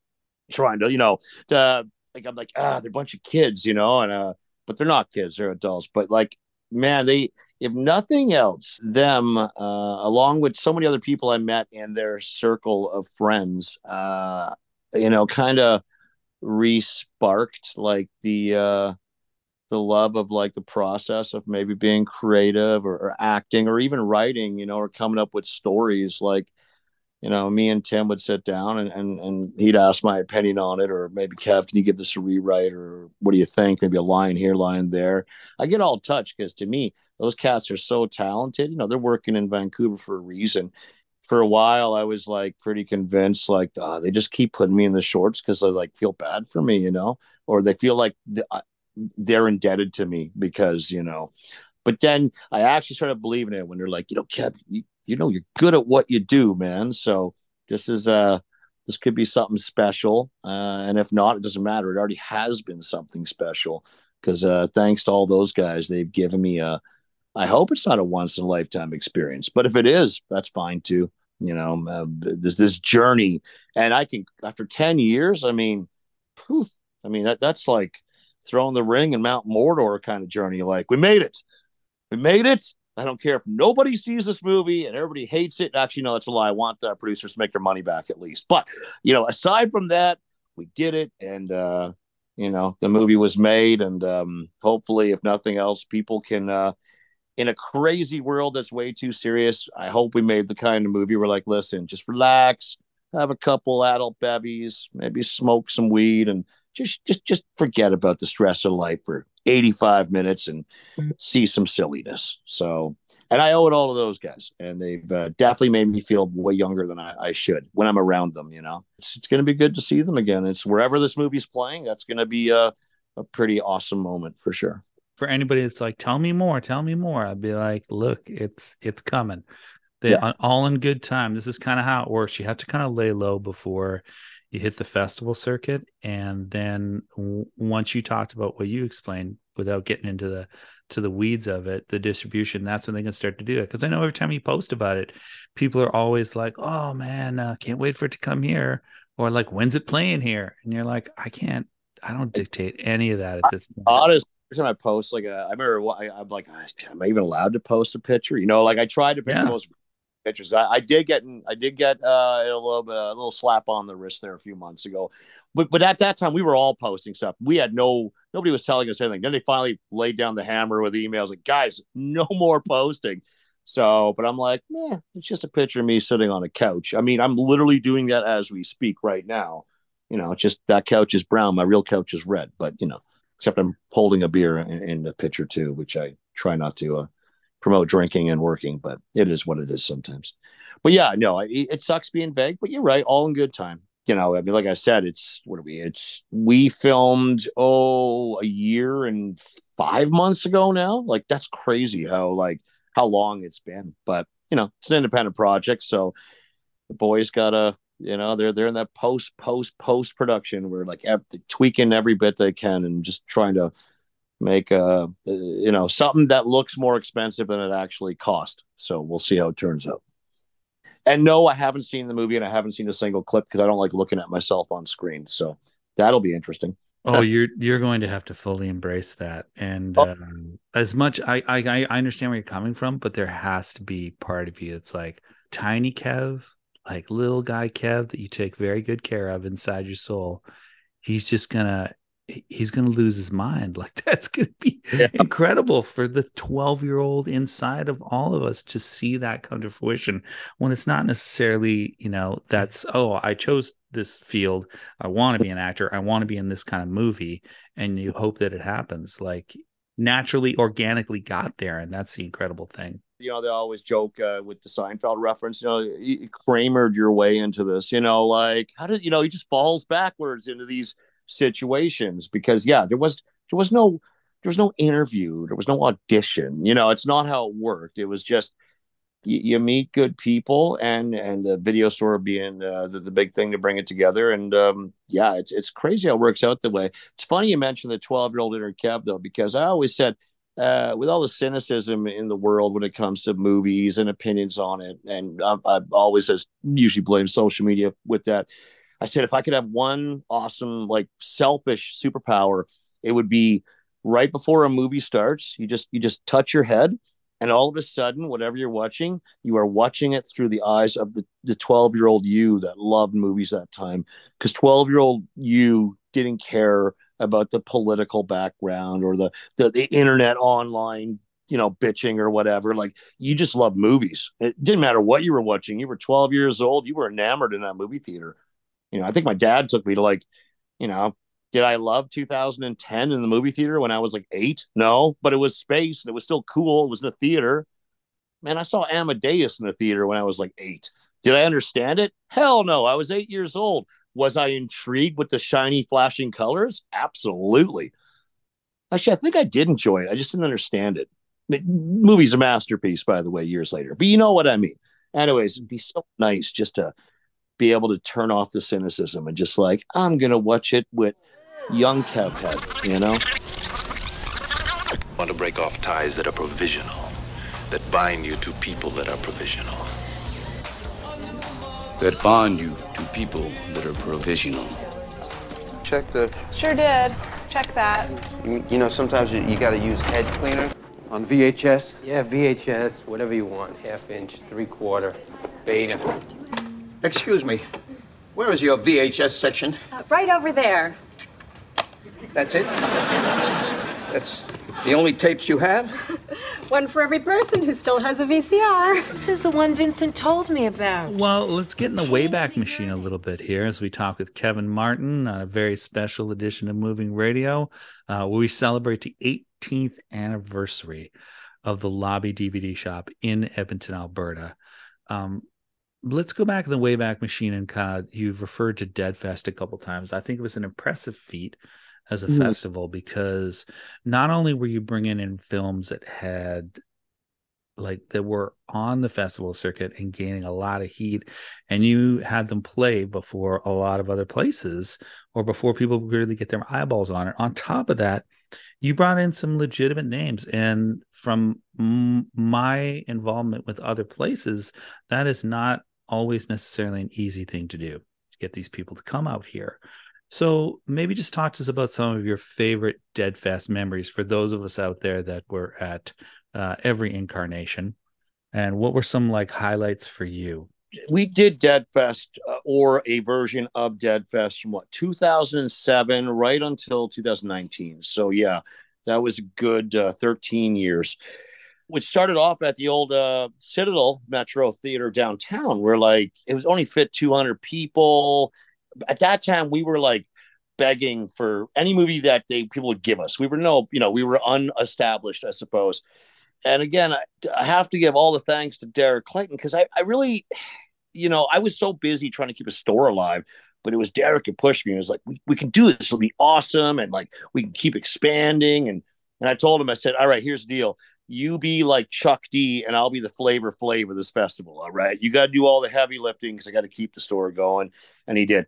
trying to, you know, to like I'm like ah, they're a bunch of kids, you know, and uh, but they're not kids, they're adults. But like, man, they if nothing else, them uh, along with so many other people I met in their circle of friends, uh, you know, kind of re-sparked like the uh the love of like the process of maybe being creative or, or, acting or even writing, you know, or coming up with stories. Like, you know, me and Tim would sit down and, and, and he'd ask my opinion on it, or maybe Kev, can you give this a rewrite, or what do you think? Maybe a line here, line there. I get all touched because to me, those cats are so talented. You know, they're working in Vancouver for a reason. For a while, I was like pretty convinced, like oh, they just keep putting me in the shorts because they like feel bad for me, you know, or they feel like they're indebted to me because you know but then i actually started believing it when they're like you know kev you, you know you're good at what you do man. So this is uh this could be something special uh and if not it doesn't matter. It already has been something special because uh thanks to all those guys they've given me a i hope it's not a once in a lifetime experience but if it is that's fine too you know uh, this this journey. And i can after 10 years i mean poof, i mean that that's like throwing the ring and Mount Mordor kind of journey. Like, we made it. We made it. I don't care if nobody sees this movie and everybody hates it. Actually, no, that's a lie. I want the producers to make their money back at least. But, you know, aside from that, we did it. And, uh, you know, the movie was made. And um, hopefully, if nothing else, people can, uh, in a crazy world that's way too serious, I hope we made the kind of movie where, like, listen, just relax, have a couple adult bevies, maybe smoke some weed and just just just forget about the stress of life for 85 minutes and see some silliness. So, and I owe it all to those guys, and they've uh, definitely made me feel way younger than I, I should when I'm around them. You know, it's, it's going to be good to see them again. It's wherever this movie's playing, that's going to be a, a pretty awesome moment for sure. For anybody that's like, tell me more, tell me more, I'd be like, look, it's it's coming. They yeah. all in good time. This is kind of how it works. You have to kind of lay low before you hit the festival circuit and then w- once you talked about what you explained without getting into the to the weeds of it the distribution that's when they can start to do it. Because i know every time you post about it people are always like oh man uh, can't wait for it to come here or like when's it playing here? And you're like i can't i don't dictate any of that at this point. honestly every time i post like a, uh, i remember I, am like am i even allowed to post a picture? You know like i tried to pick yeah. the most pitchers. I, I did get I did get uh, a little bit, a little slap on the wrist there a few months ago, but but at that time we were all posting stuff. We had no nobody was telling us anything. Then they finally laid down the hammer with emails like, guys, no more posting. So, but I'm like, yeah, it's just a picture of me sitting on a couch. I mean, I'm literally doing that as we speak right now. You know, it's just that couch is brown. My real couch is red, but you know, except I'm holding a beer in, in the picture too, which I try not to uh, promote drinking and working, but it is what it is sometimes. But yeah, no, it, it sucks being vague, but you're right. All in good time. You know, I mean, like I said, it's what are we? It's we filmed oh a year and five months ago now. Like that's crazy how like how long it's been. But you know, it's an independent project, so the boys gotta you know they're they're in that post post post production where like tweaking every bit they can and just trying to make a you know something that looks more expensive than it actually cost. So we'll see how it turns out. And no, I haven't seen the movie and I haven't seen a single clip because I don't like looking at myself on screen. So that'll be interesting. oh, you're you're going to have to fully embrace that. And oh. um, as much I, I I understand where you're coming from, but there has to be part of you that's like tiny Kev. like little guy Kev that you take very good care of inside your soul, he's just gonna he's gonna lose his mind. Like that's gonna be yeah. incredible for the 12 year old inside of all of us to see that come to fruition when it's not necessarily, you know, that's oh, I chose this field. I want to be an actor. I want to be in this kind of movie. And you hope that it happens. Like naturally, organically got there. And that's the incredible thing you know, they always joke uh, with the Seinfeld reference, you know, you Kramered your way into this, you know, like how did, you know, he just falls backwards into these situations because, yeah, there was, there was no, there was no interview, there was no audition, you know, it's not how it worked. It was just, you, you meet good people and, and the video store being uh, the, the big thing to bring it together. And um, yeah, it's, it's crazy how it works out the way. It's funny you mentioned the 12 year old inner Kev though, because I always said, uh, with all the cynicism in the world when it comes to movies and opinions on it, and I, I always as usually blame social media with that. I said if I could have one awesome, like selfish superpower, it would be right before a movie starts. You just you just touch your head, and all of a sudden, whatever you're watching, you are watching it through the eyes of the the 12 year old you that loved movies that time, because 12 year old you didn't care about the political background or the, the, the internet online you know bitching or whatever. Like you just love movies. It didn't matter what you were watching. You were 12 years old. You were enamored in that movie theater you know i think my dad took me to like you know did i love 2010 in the movie theater when i was like eight no but it was space and it was still cool it was in a theater man i saw amadeus in the theater when i was like eight did i understand it hell no i was eight years old was I intrigued with the shiny, flashing colors? Absolutely. Actually, I think I did enjoy it. I just didn't understand it. The movie's a masterpiece, by the way, years later. But you know what I mean. Anyways, it'd be so nice just to be able to turn off the cynicism and just like, I'm going to watch it with young Kev head, you know? Want to break off ties that are provisional, that bind you to people that are provisional that bond you to people that are provisional. Check the. Sure did. Check that. You, you know, sometimes you, you got to use head cleaner. On VHS? Yeah, VHS, whatever you want. Half inch, three quarter, beta. Excuse me. Where is your VHS section? Uh, right over there. That's it? That's the only tapes you have? one for every person who still has a VCR. This is the one Vincent told me about. Well, let's get in the Wayback Machine a little bit here as we talk with Kevin Martin on a very special edition of Moving Radio, uh, where we celebrate the 18th anniversary of the Lobby DVD shop in Edmonton, Alberta. Um, let's go back in the Wayback Machine and of, you've referred to DEDfest a couple times. I think it was an impressive feat as a mm. festival because not only were you bringing in films that had like that were on the festival circuit and gaining a lot of heat and you had them play before a lot of other places or before people really get their eyeballs on it on top of that you brought in some legitimate names and from m- my involvement with other places that is not always necessarily an easy thing to do to get these people to come out here so maybe just talk to us about some of your favorite DEDfest memories for those of us out there that were at uh, every incarnation, and what were some like highlights for you? We did DEDfest uh, or a version of DEDfest from what 2007 right until 2019. So yeah, that was a good uh, 13 years. Which started off at the old uh, Citadel Metro Theater downtown, where like it was only fit 200 people at that time we were like begging for any movie that they people would give us. We were no, you know, we were unestablished, I suppose. And again, I, I have to give all the thanks to Derek Clayton because I, I really, you know, I was so busy trying to keep a store alive, but it was Derek who pushed me. It was like, we, we can do this. It'll be awesome. And like, we can keep expanding. And, and I told him, I said, all right, here's the deal. You be like Chuck D and I'll be the Flavor Flav of this festival. All right. You got to do all the heavy lifting because I got to keep the store going. And he did.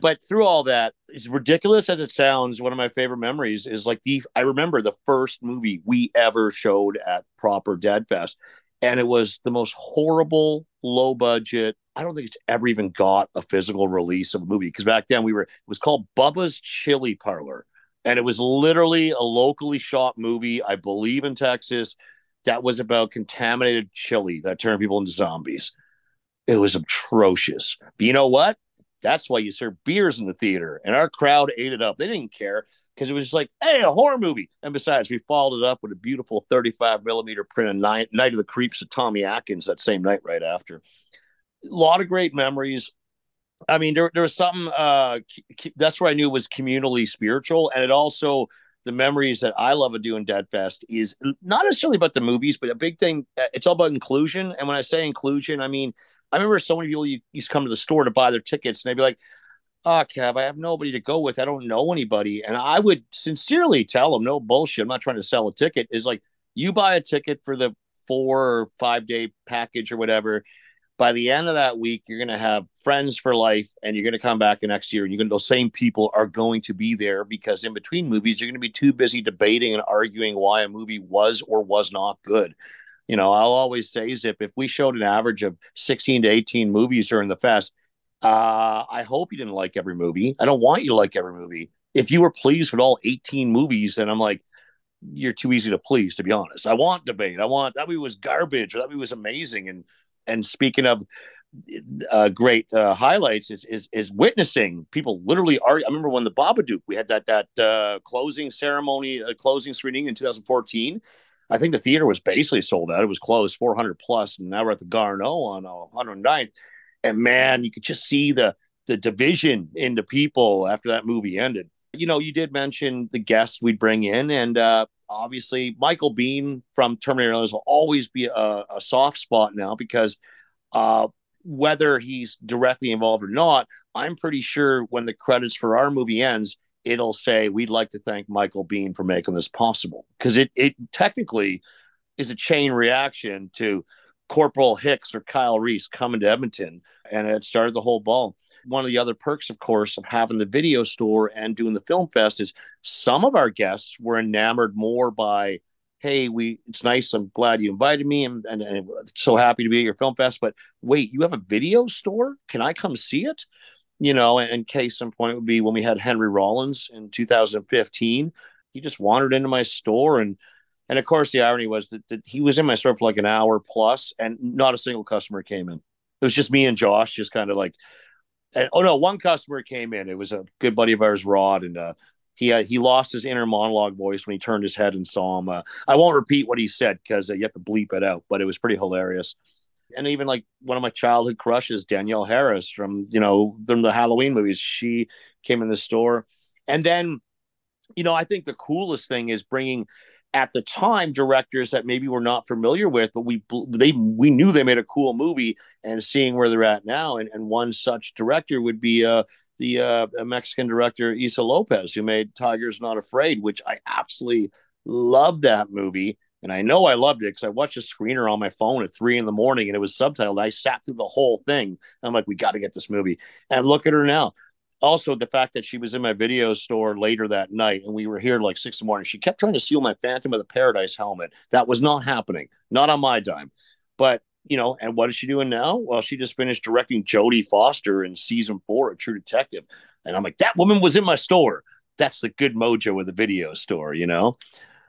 But through all that, as ridiculous as it sounds, one of my favorite memories is like the I remember the first movie we ever showed at proper DEDfest, and it was the most horrible, low budget. I don't think it's ever even got a physical release of a movie because back then we were it was called Bubba's Chili Parlor, and it was literally a locally shot movie, I believe in Texas, that was about contaminated chili that turned people into zombies It was atrocious. But you know what? That's why you serve beers in the theater. And our crowd ate it up. They didn't care because it was just like, hey, a horror movie. And besides, we followed it up with a beautiful 35 millimeter print of Night, Night of the Creeps of Tommy Atkins that same night right after. A lot of great memories. I mean, there, there was something uh, that's what I knew was communally spiritual. And it also, the memories that I love of doing DEDfest is not necessarily about the movies, but a big thing. uh, It's all about inclusion. And when I say inclusion, I mean, I remember so many people used to come to the store to buy their tickets, and they'd be like, "Oh, Kev, I have nobody to go with. I don't know anybody." And I would sincerely tell them, "No bullshit. I'm not trying to sell a ticket. Is like you buy a ticket for the four or five day package or whatever. By the end of that week, you're gonna have friends for life, and you're gonna come back the next year, and you're gonna those same people are going to be there because in between movies, you're gonna be too busy debating and arguing why a movie was or was not good." You know, I'll always say, Zyp, if we showed an average of 16 to 18 movies during the fest, uh, I hope you didn't like every movie. I don't want you to like every movie. If you were pleased with all 18 movies, then I'm like, you're too easy to please, to be honest. I want debate. I want that movie was garbage or that movie was amazing. And and speaking of uh, great uh, highlights is, is is witnessing people literally are. I remember when the Babadook we had that that uh, closing ceremony, uh, closing screening in 2014 I think the theater was basically sold out. It was closed, 400 plus, and now we're at the Garneau on uh, 109th. And man, you could just see the the division in the people after that movie ended. You know, you did mention the guests we'd bring in, and uh, obviously Michael Biehn from Terminator will always be a, a soft spot now because uh, whether he's directly involved or not, I'm pretty sure when the credits for our movie ends, it'll say we'd like to thank Michael Biehn for making this possible because it it technically is a chain reaction to Corporal Hicks or Kyle Reese coming to Edmonton, and it started the whole ball. One of the other perks, of course, of having the video store and doing the film fest is some of our guests were enamored more by, hey, we it's nice, I'm glad you invited me, and, and, and so happy to be at your film fest. But wait, you have a video store? Can I come see it? You know, and case in point would be when we had Henry Rollins in 2015. He just wandered into my store and and of course the irony was that, that he was in my store for like an hour plus and not a single customer came in. It was just me and Josh just kind of like and oh no, one customer came in. It was a good buddy of ours, Rod, and uh he had, he lost his inner monologue voice when he turned his head and saw him. Uh, I won't repeat what he said because uh, you have to bleep it out, but it was pretty hilarious and even like one of my childhood crushes, Danielle Harris from you know from the Halloween movies. She came in the store, and then you know I think the coolest thing is bringing at the time directors that maybe we're not familiar with, but we they we knew they made a cool movie, and seeing where they're at now, and, and one such director would be uh the uh, Mexican director Issa Lopez, who made Tigers Not Afraid, which I absolutely love that movie. And I know I loved it because I watched a screener on my phone at three in the morning and it was subtitled. I sat through the whole thing. I'm like, we got to get this movie. And look at her now. Also, the fact that she was in my video store later that night and we were here like six in the morning, she kept trying to steal my Phantom of the Paradise helmet. That was not happening, not on my dime. But, you know, and what is she doing now? Well, she just finished directing Jodie Foster in season four of True Detective. And I'm like, that woman was in my store. That's the good mojo of the video store, you know?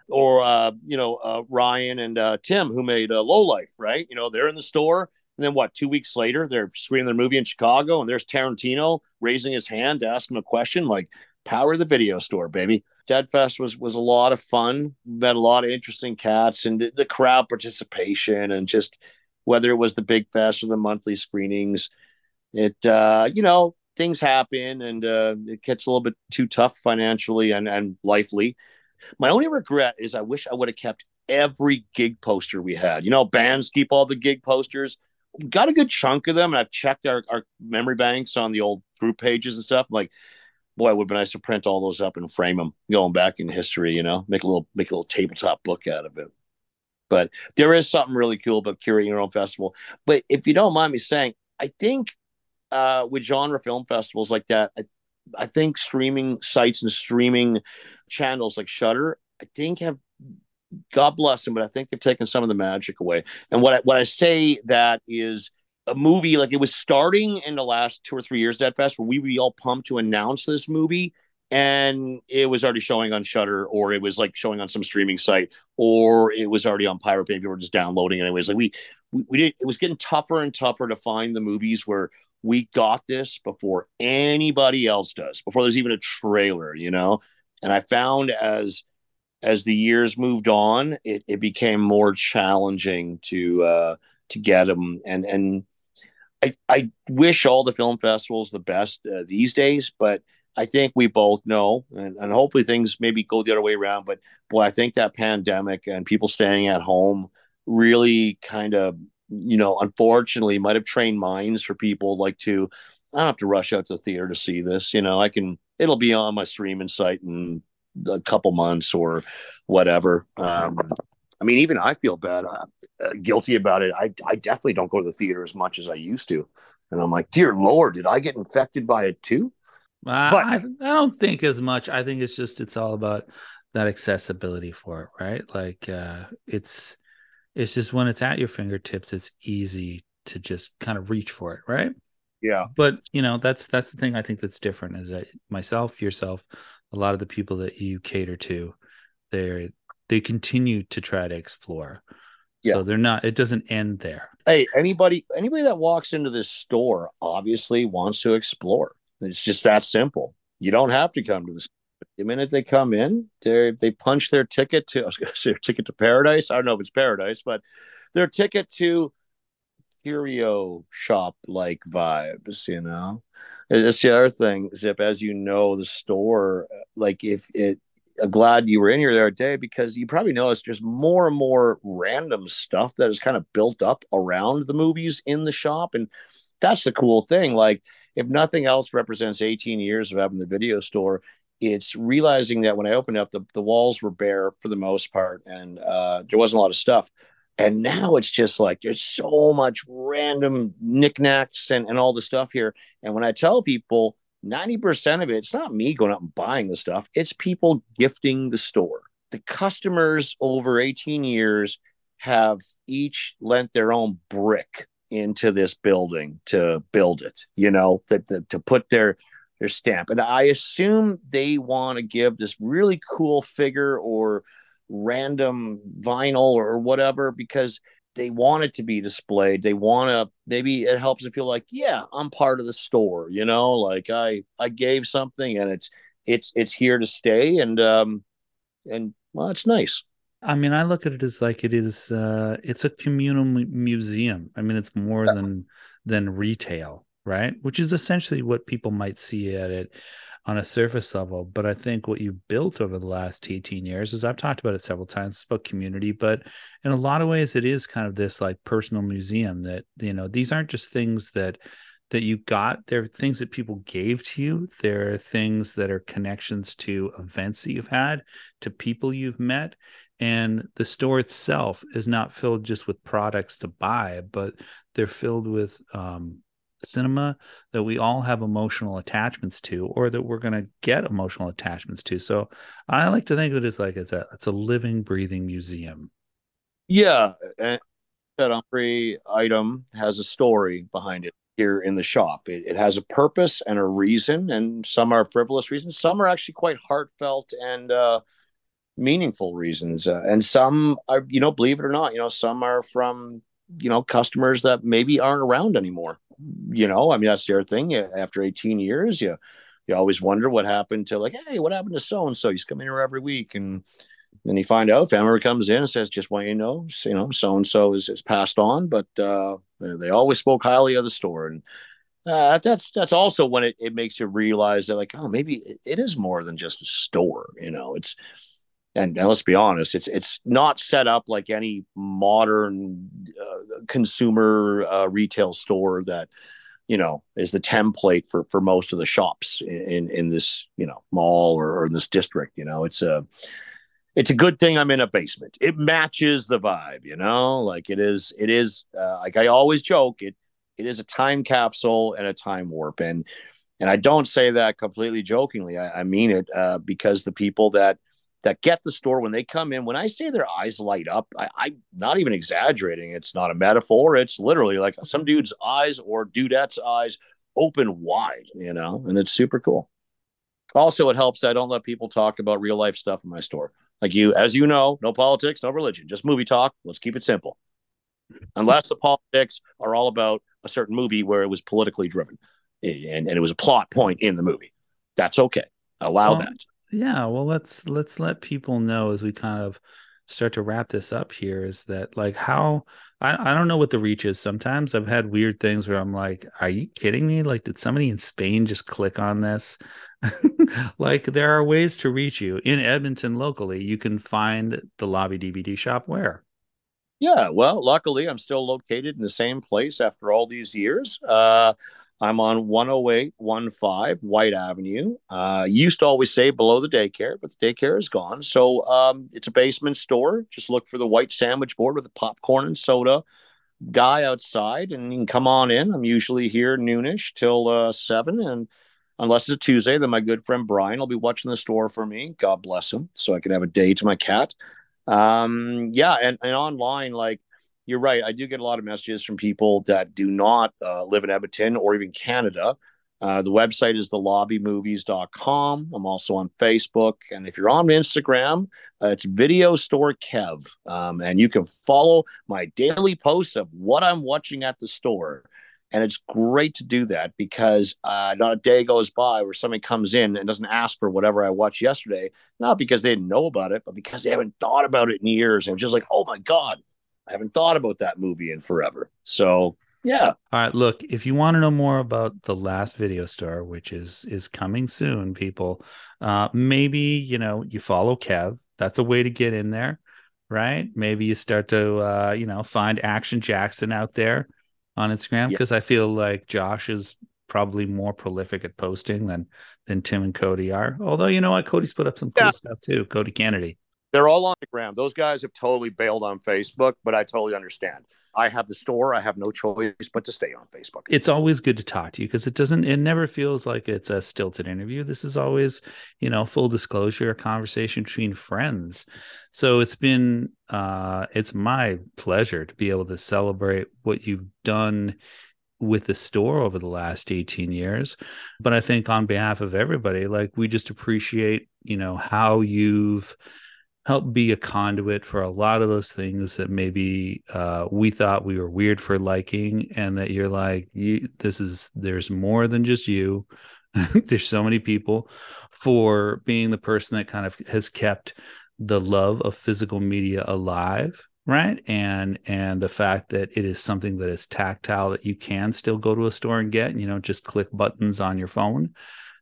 Or uh, you know uh, Ryan and uh, Tim who made uh, Lowlife, right? You know they're in the store, and then what? Two weeks later, they're screening their movie in Chicago, and there's Tarantino raising his hand to ask him a question, like power the video store, baby. DEDfest was was a lot of fun. Met a lot of interesting cats and the, crowd participation, and just whether it was the big fest or the monthly screenings, it uh, you know things happen and uh, it gets a little bit too tough financially and and lifely my only regret is I wish I would have kept every gig poster we had. You know, bands keep all the gig posters. Got a good chunk of them, and I've checked our, our memory banks on the old group pages and stuff. I'm like, boy, it would be nice to print all those up and frame them going back in history, you know, make a little make a little tabletop book out of it. But there is something really cool about curating your own festival. But if you don't mind me saying, I think uh, with genre film festivals like that, I, I think streaming sites and streaming channels like Shudder, I think have God bless them, but I think they've taken some of the magic away. And what I, what I say that is a movie like it was starting in the last two or three years, DEDfest, where we would be all pumped to announce this movie, and it was already showing on Shudder, or it was like showing on some streaming site, or it was already on Pirate Bay. People were just downloading it anyways. Like we, we, we did. It was getting tougher and tougher to find the movies where we got this before anybody else does, before there's even a trailer, you know. And I found as as the years moved on, it, it became more challenging to uh, to get them. And and I I wish all the film festivals the best uh, these days, but I think we both know, and, and hopefully things maybe go the other way around. But boy, I think that pandemic and people staying at home really kind of, you know, unfortunately might have trained minds for people like to, I don't have to rush out to the theater to see this. You know, I can, it'll be on my streaming site in a couple months or whatever. Um, I mean, even I feel bad, uh, uh, guilty about it. I, I definitely don't go to the theater as much as I used to. And I'm like, dear Lord, did I get infected by it too? Uh, but I, I don't think as much. I think it's just it's all about that accessibility for it, right? Like uh it's it's just when it's at your fingertips, it's easy to just kind of reach for it, right? Yeah. But you know, that's that's the thing I think that's different is that myself, yourself, a lot of the people that you cater to, they're they continue to try to explore. Yeah. So they're not it doesn't end there. Hey, anybody anybody that walks into this store obviously wants to explore it's just that simple. You don't have to come to the the minute they come in, they they punch their ticket to I was gonna say ticket to paradise. I don't know if it's paradise, but their ticket to curio shop like vibes, you know. It's the other thing, Zyp, as you know, the store, like if it glad you were in here the other day because you probably noticed there's more and more random stuff that is kind of built up around the movies in the shop. And that's the cool thing. Like if nothing else represents 18 years of having the video store, it's realizing that when I opened up, the, the walls were bare for the most part, and uh, there wasn't a lot of stuff. And now it's just like there's so much random knickknacks and, and all the stuff here. And when I tell people 90% of it, it's not me going out and buying the stuff, it's people gifting the store. The customers over 18 years have each lent their own brick into this building to build it, you know, to, to, to put their their stamp. And I assume they want to give this really cool figure or random vinyl or whatever because they want it to be displayed. They want to maybe it helps them feel like, yeah, I'm part of the store, you know, like I I gave something and it's it's it's here to stay and um and well, it's nice. I mean, I look at it as like it is. Uh, it's a communal museum. I mean, it's more yeah. than than retail, right? Which is essentially what people might see at it on a surface level. But I think what you've built over the last 18 years is I've talked about it several times. It's about community, but in a lot of ways, it is kind of this like personal museum that you know these aren't just things that that you got. They're things that people gave to you. There are things that are connections to events that you've had, to people you've met and the store itself is not filled just with products to buy but they're filled with um, cinema that we all have emotional attachments to or that we're going to get emotional attachments to. So i like to think of it as like it's a it's a living breathing museum. Yeah that every item has a story behind it here in the shop. It, it has a purpose and a reason and some are frivolous reasons some are actually quite heartfelt and uh meaningful reasons. Uh, and some are you know believe it or not you know some are from you know customers that maybe aren't around anymore. You know i mean that's their thing. After 18 years you you always wonder what happened to like hey what happened to so and so he's coming here every week. And then you find out family comes in and says just want you know you know so and so is passed on. But uh they always spoke highly of the store. And uh, that's that's also when it, it makes you realize that like oh maybe it is more than just a store. You know it's and, and, let's be honest, it's it's not set up like any modern uh, consumer uh, retail store that you know is the template for for most of the shops in in this you know mall or, or in this district. You know, it's a it's a good thing I'm in a basement. It matches the vibe, you know, like it is it is uh, like I always joke it it is a time capsule and a time warp and and I don't say that completely jokingly. I, I mean it uh, because the people that that get the store when they come in. When I say their eyes light up, I, I'm not even exaggerating. It's not a metaphor. It's literally like some dude's eyes or dudette's eyes open wide, you know, and it's super cool. Also, it helps I don't let people talk about real life stuff in my store. Like you, as you know, no politics, no religion, just movie talk. Let's keep it simple. Unless the politics are all about a certain movie where it was politically driven and, and it was a plot point in the movie. That's okay. Allow Well, that. Yeah, well let's let's let people know as we kind of start to wrap this up here is that like how I, I don't know what the reach is sometimes. I've had weird things where I'm like, are you kidding me? Like, did somebody in Spain just click on this? like there are ways to reach you in Edmonton locally. You can find the lobby DVD shop where? Yeah, well, luckily I'm still located in the same place after all these years. Uh, I'm on 10815 Whyte Avenue. Uh, used to always say below the daycare, but the daycare is gone. So um, it's a basement store. Just look for the white sandwich board with the popcorn and soda guy outside, and you can come on in. I'm usually here noonish till uh, seven, and unless it's a Tuesday, then my good friend Brian will be watching the store for me. God bless him, so I can have a day to my cat. Um, yeah, and, and online, like you're right, I do get a lot of messages from people that do not uh, live in Edmonton or even Canada. Uh, the website is thelobbymovies.com. I'm also on Facebook. And if you're on Instagram, uh, it's Video Store Kev. Um, and you can follow my daily posts of what I'm watching at the store. And it's great to do that because uh, not a day goes by where somebody comes in and doesn't ask for whatever I watched yesterday, not because they didn't know about it, but because they haven't thought about it in years. And just like, oh my God, I haven't thought about that movie in forever. So, yeah. All right, look, if you want to know more about the last video store, which is is coming soon, people, uh maybe, you know, you follow Kev. That's a way to get in there, right? Maybe you start to uh, you know, find Action Jackson out there on Instagram because I feel like Josh is probably more prolific at posting than than Tim and Cody are. Although you know what, Cody's put up some cool Yeah. stuff too. Cody Kennedy. They're all on ground. Those guys have totally bailed on Facebook, but I totally understand. I have the store. I have no choice but to stay on Facebook. it's always good to talk to you because it doesn't it never feels like it's a stilted interview this is always you know full disclosure a conversation between friends so it's been uh it's my pleasure to be able to celebrate what you've done with the store over the last 18 years but i think on behalf of everybody like we just appreciate you know how you've help be a conduit for a lot of those things that maybe uh, we thought we were weird for liking and that you're like you this is there's more than just you. There's so many people for being the person that kind of has kept the love of physical media alive right? And and the fact that it is something that is tactile that you can still go to a store and get you don't just click buttons on your phone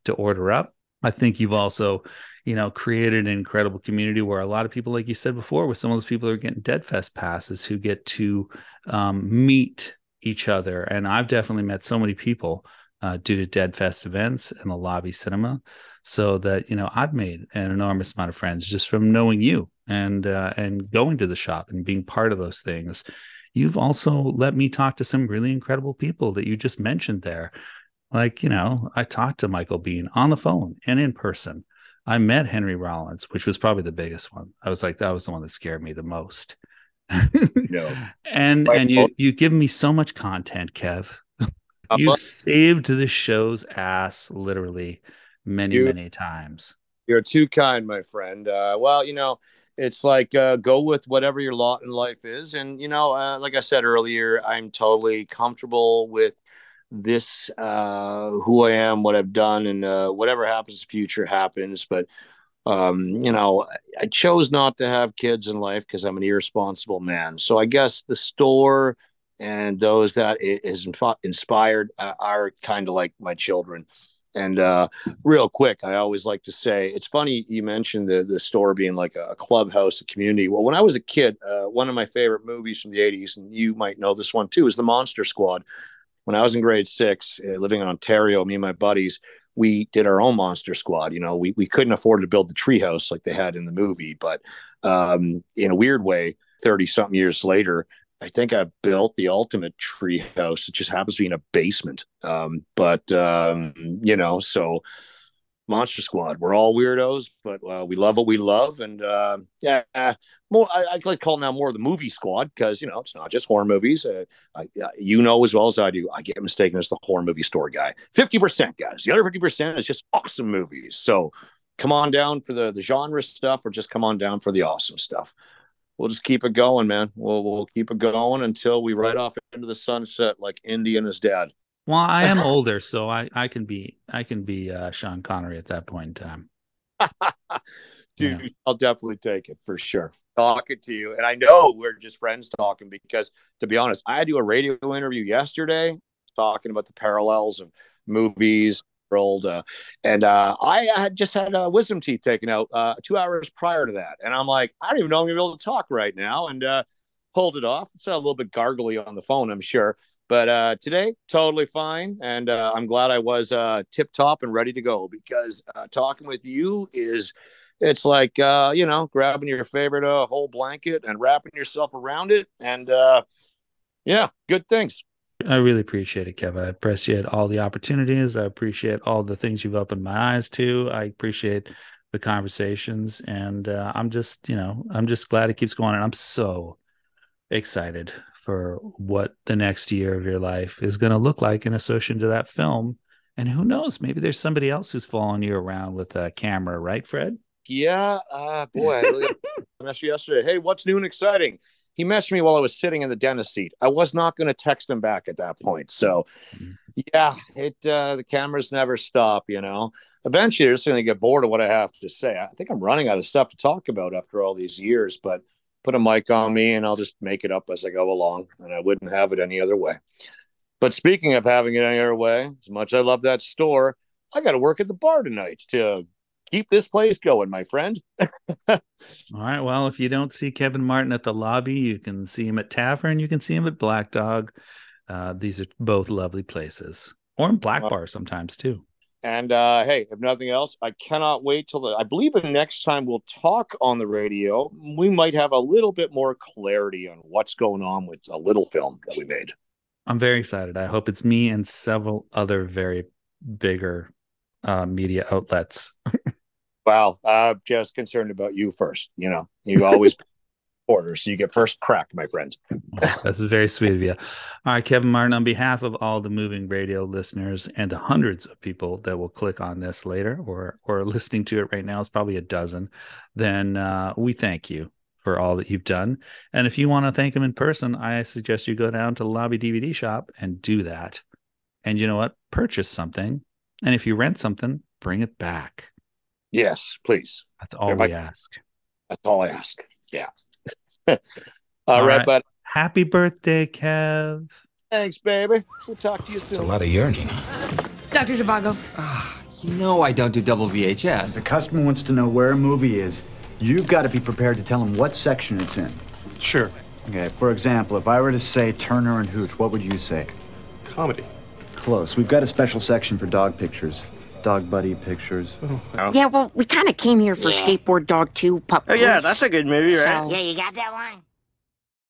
to order up. I think you've also you know, created an incredible community where a lot of people, like you said before, with some of those people are getting DEDfest passes who get to um, meet each other. And I've definitely met so many people uh, due to DEDfest events and the lobby cinema, so that you know I've made an enormous amount of friends just from knowing you and uh, and going to the shop and being part of those things. You've also let me talk to some really incredible people that you just mentioned there. Like, you know, I talked to Michael Biehn on the phone and in person. I met Henry Rollins, which was probably the biggest one. I was like, that was the one that scared me the most. No. And and you you give me so much content, Kev. You've saved the show's ass literally many, You- many times. You're too kind, my friend. Uh, well, you know, it's like uh, go with whatever your lot in life is. And, you know, uh, like I said earlier, I'm totally comfortable with this, uh, who I am, what I've done, and uh, whatever happens, future happens. But, um, you know, I chose not to have kids in life because I'm an irresponsible man. So I guess the store and those that it has inspired uh, are kind of like my children. And uh, real quick, I always like to say it's funny you mentioned the the store being like a clubhouse, a community. Well, when I was a kid, uh, one of my favorite movies from the '80s, and you might know this one too, is The Monster Squad. When I was in grade six, uh, living in Ontario, me and my buddies, we did our own Monster Squad. You know, we we couldn't afford to build the treehouse like they had in the movie, but um, in a weird way, thirty something years later, I think I built the ultimate treehouse. It just happens to be in a basement. Um, but um, you know, so Monster Squad. We're all weirdos, but uh, we love what we love, and uh, yeah, uh, more. I, I like call now more of the movie squad because you know it's not just horror movies. Uh, I, you know as well as I do, I get mistaken as the horror movie store guy. Fifty percent, guys. The other fifty percent is just awesome movies. So come on down for the the genre stuff, or just come on down for the awesome stuff. We'll just keep it going, man. We'll we'll keep it going until we ride off into the sunset like Indy and his dad. Well, I am older, so I, I can be I can be uh, Sean Connery at that point in time. Dude, yeah. I'll definitely take it for sure. Talking to you, and I know we're just friends talking because, to be honest, I had to do a radio interview yesterday talking about the parallels of movies, world, uh, and uh, I had just had a wisdom teeth taken out uh, two hours prior to that, and I'm like, I don't even know I'm gonna be able to talk right now, and uh, pulled it off. It's a little bit gargly on the phone, I'm sure, but uh, today, totally fine. And uh, I'm glad I was uh, tip top and ready to go because uh, talking with you is, it's like, uh, you know, grabbing your favorite uh, whole blanket and wrapping yourself around it. And yeah, good things. I really appreciate it, Kevin. I appreciate all the opportunities. I appreciate all the things you've opened my eyes to. I appreciate the conversations. And I'm just, you know, I'm just glad it keeps going. And I'm so excited for what the next year of your life is going to look like in association to that film. And who knows, maybe there's somebody else who's following you around with a camera, right, Fred? Yeah. Uh, boy, I really messaged you yesterday. Hey, what's new and exciting? He messaged me while I was sitting in the dentist seat. I was not going to text him back at that point. So, mm-hmm. yeah, it uh, the cameras never stop. You know, eventually you're just going to get bored of what I have to say. I think I'm running out of stuff to talk about after all these years, but put a mic on me and I'll just make it up as I go along. And I wouldn't have it any other way. But speaking of having it any other way, as much as I love that store, I got to work at the bar tonight to keep this place going, my friend. All right. Well, if you don't see Kevin Martin at the lobby, you can see him at Tavern. You can see him at Black Dog. Uh, these are both lovely places, or in Black Bar sometimes too. And uh, hey, if nothing else, I cannot wait till the. I believe the next time we'll talk on the radio, we might have a little bit more clarity on what's going on with a little film that we made. I'm very excited. I hope it's me and several other very bigger uh, media outlets. well, I'm just concerned about you first. You know, you always order. So you get first crack, my friend. That's very sweet of you. All right, Kevin Martin, on behalf of all the moving radio listeners and the hundreds of people that will click on this later or or listening to it right now, it's probably a dozen, then uh, we thank you for all that you've done. And if you want to thank him in person, I suggest you go down to the lobby DVD shop and do that. And you know what? Purchase something. And if you rent something, bring it back. Yes, please. That's all we ask. That's all I ask. Yeah. All right, but happy birthday, Kev. Thanks, baby. We'll talk to you soon. It's a lot of yearning. Dr. Zhivago. Ah, you know I don't do double VHS. The customer wants to know where a movie is. You've got to be prepared to tell him what section it's in. Sure. Okay, for example, if I were to say Turner and Hooch, what would you say? Comedy. Close. We've got a special section for dog pictures. Dog buddy pictures. Oh. Yeah, well, we kind of came here for yeah. Skateboard Dog 2 Pup. Oh, yeah, that's a good movie, right? So... Yeah, you got that one?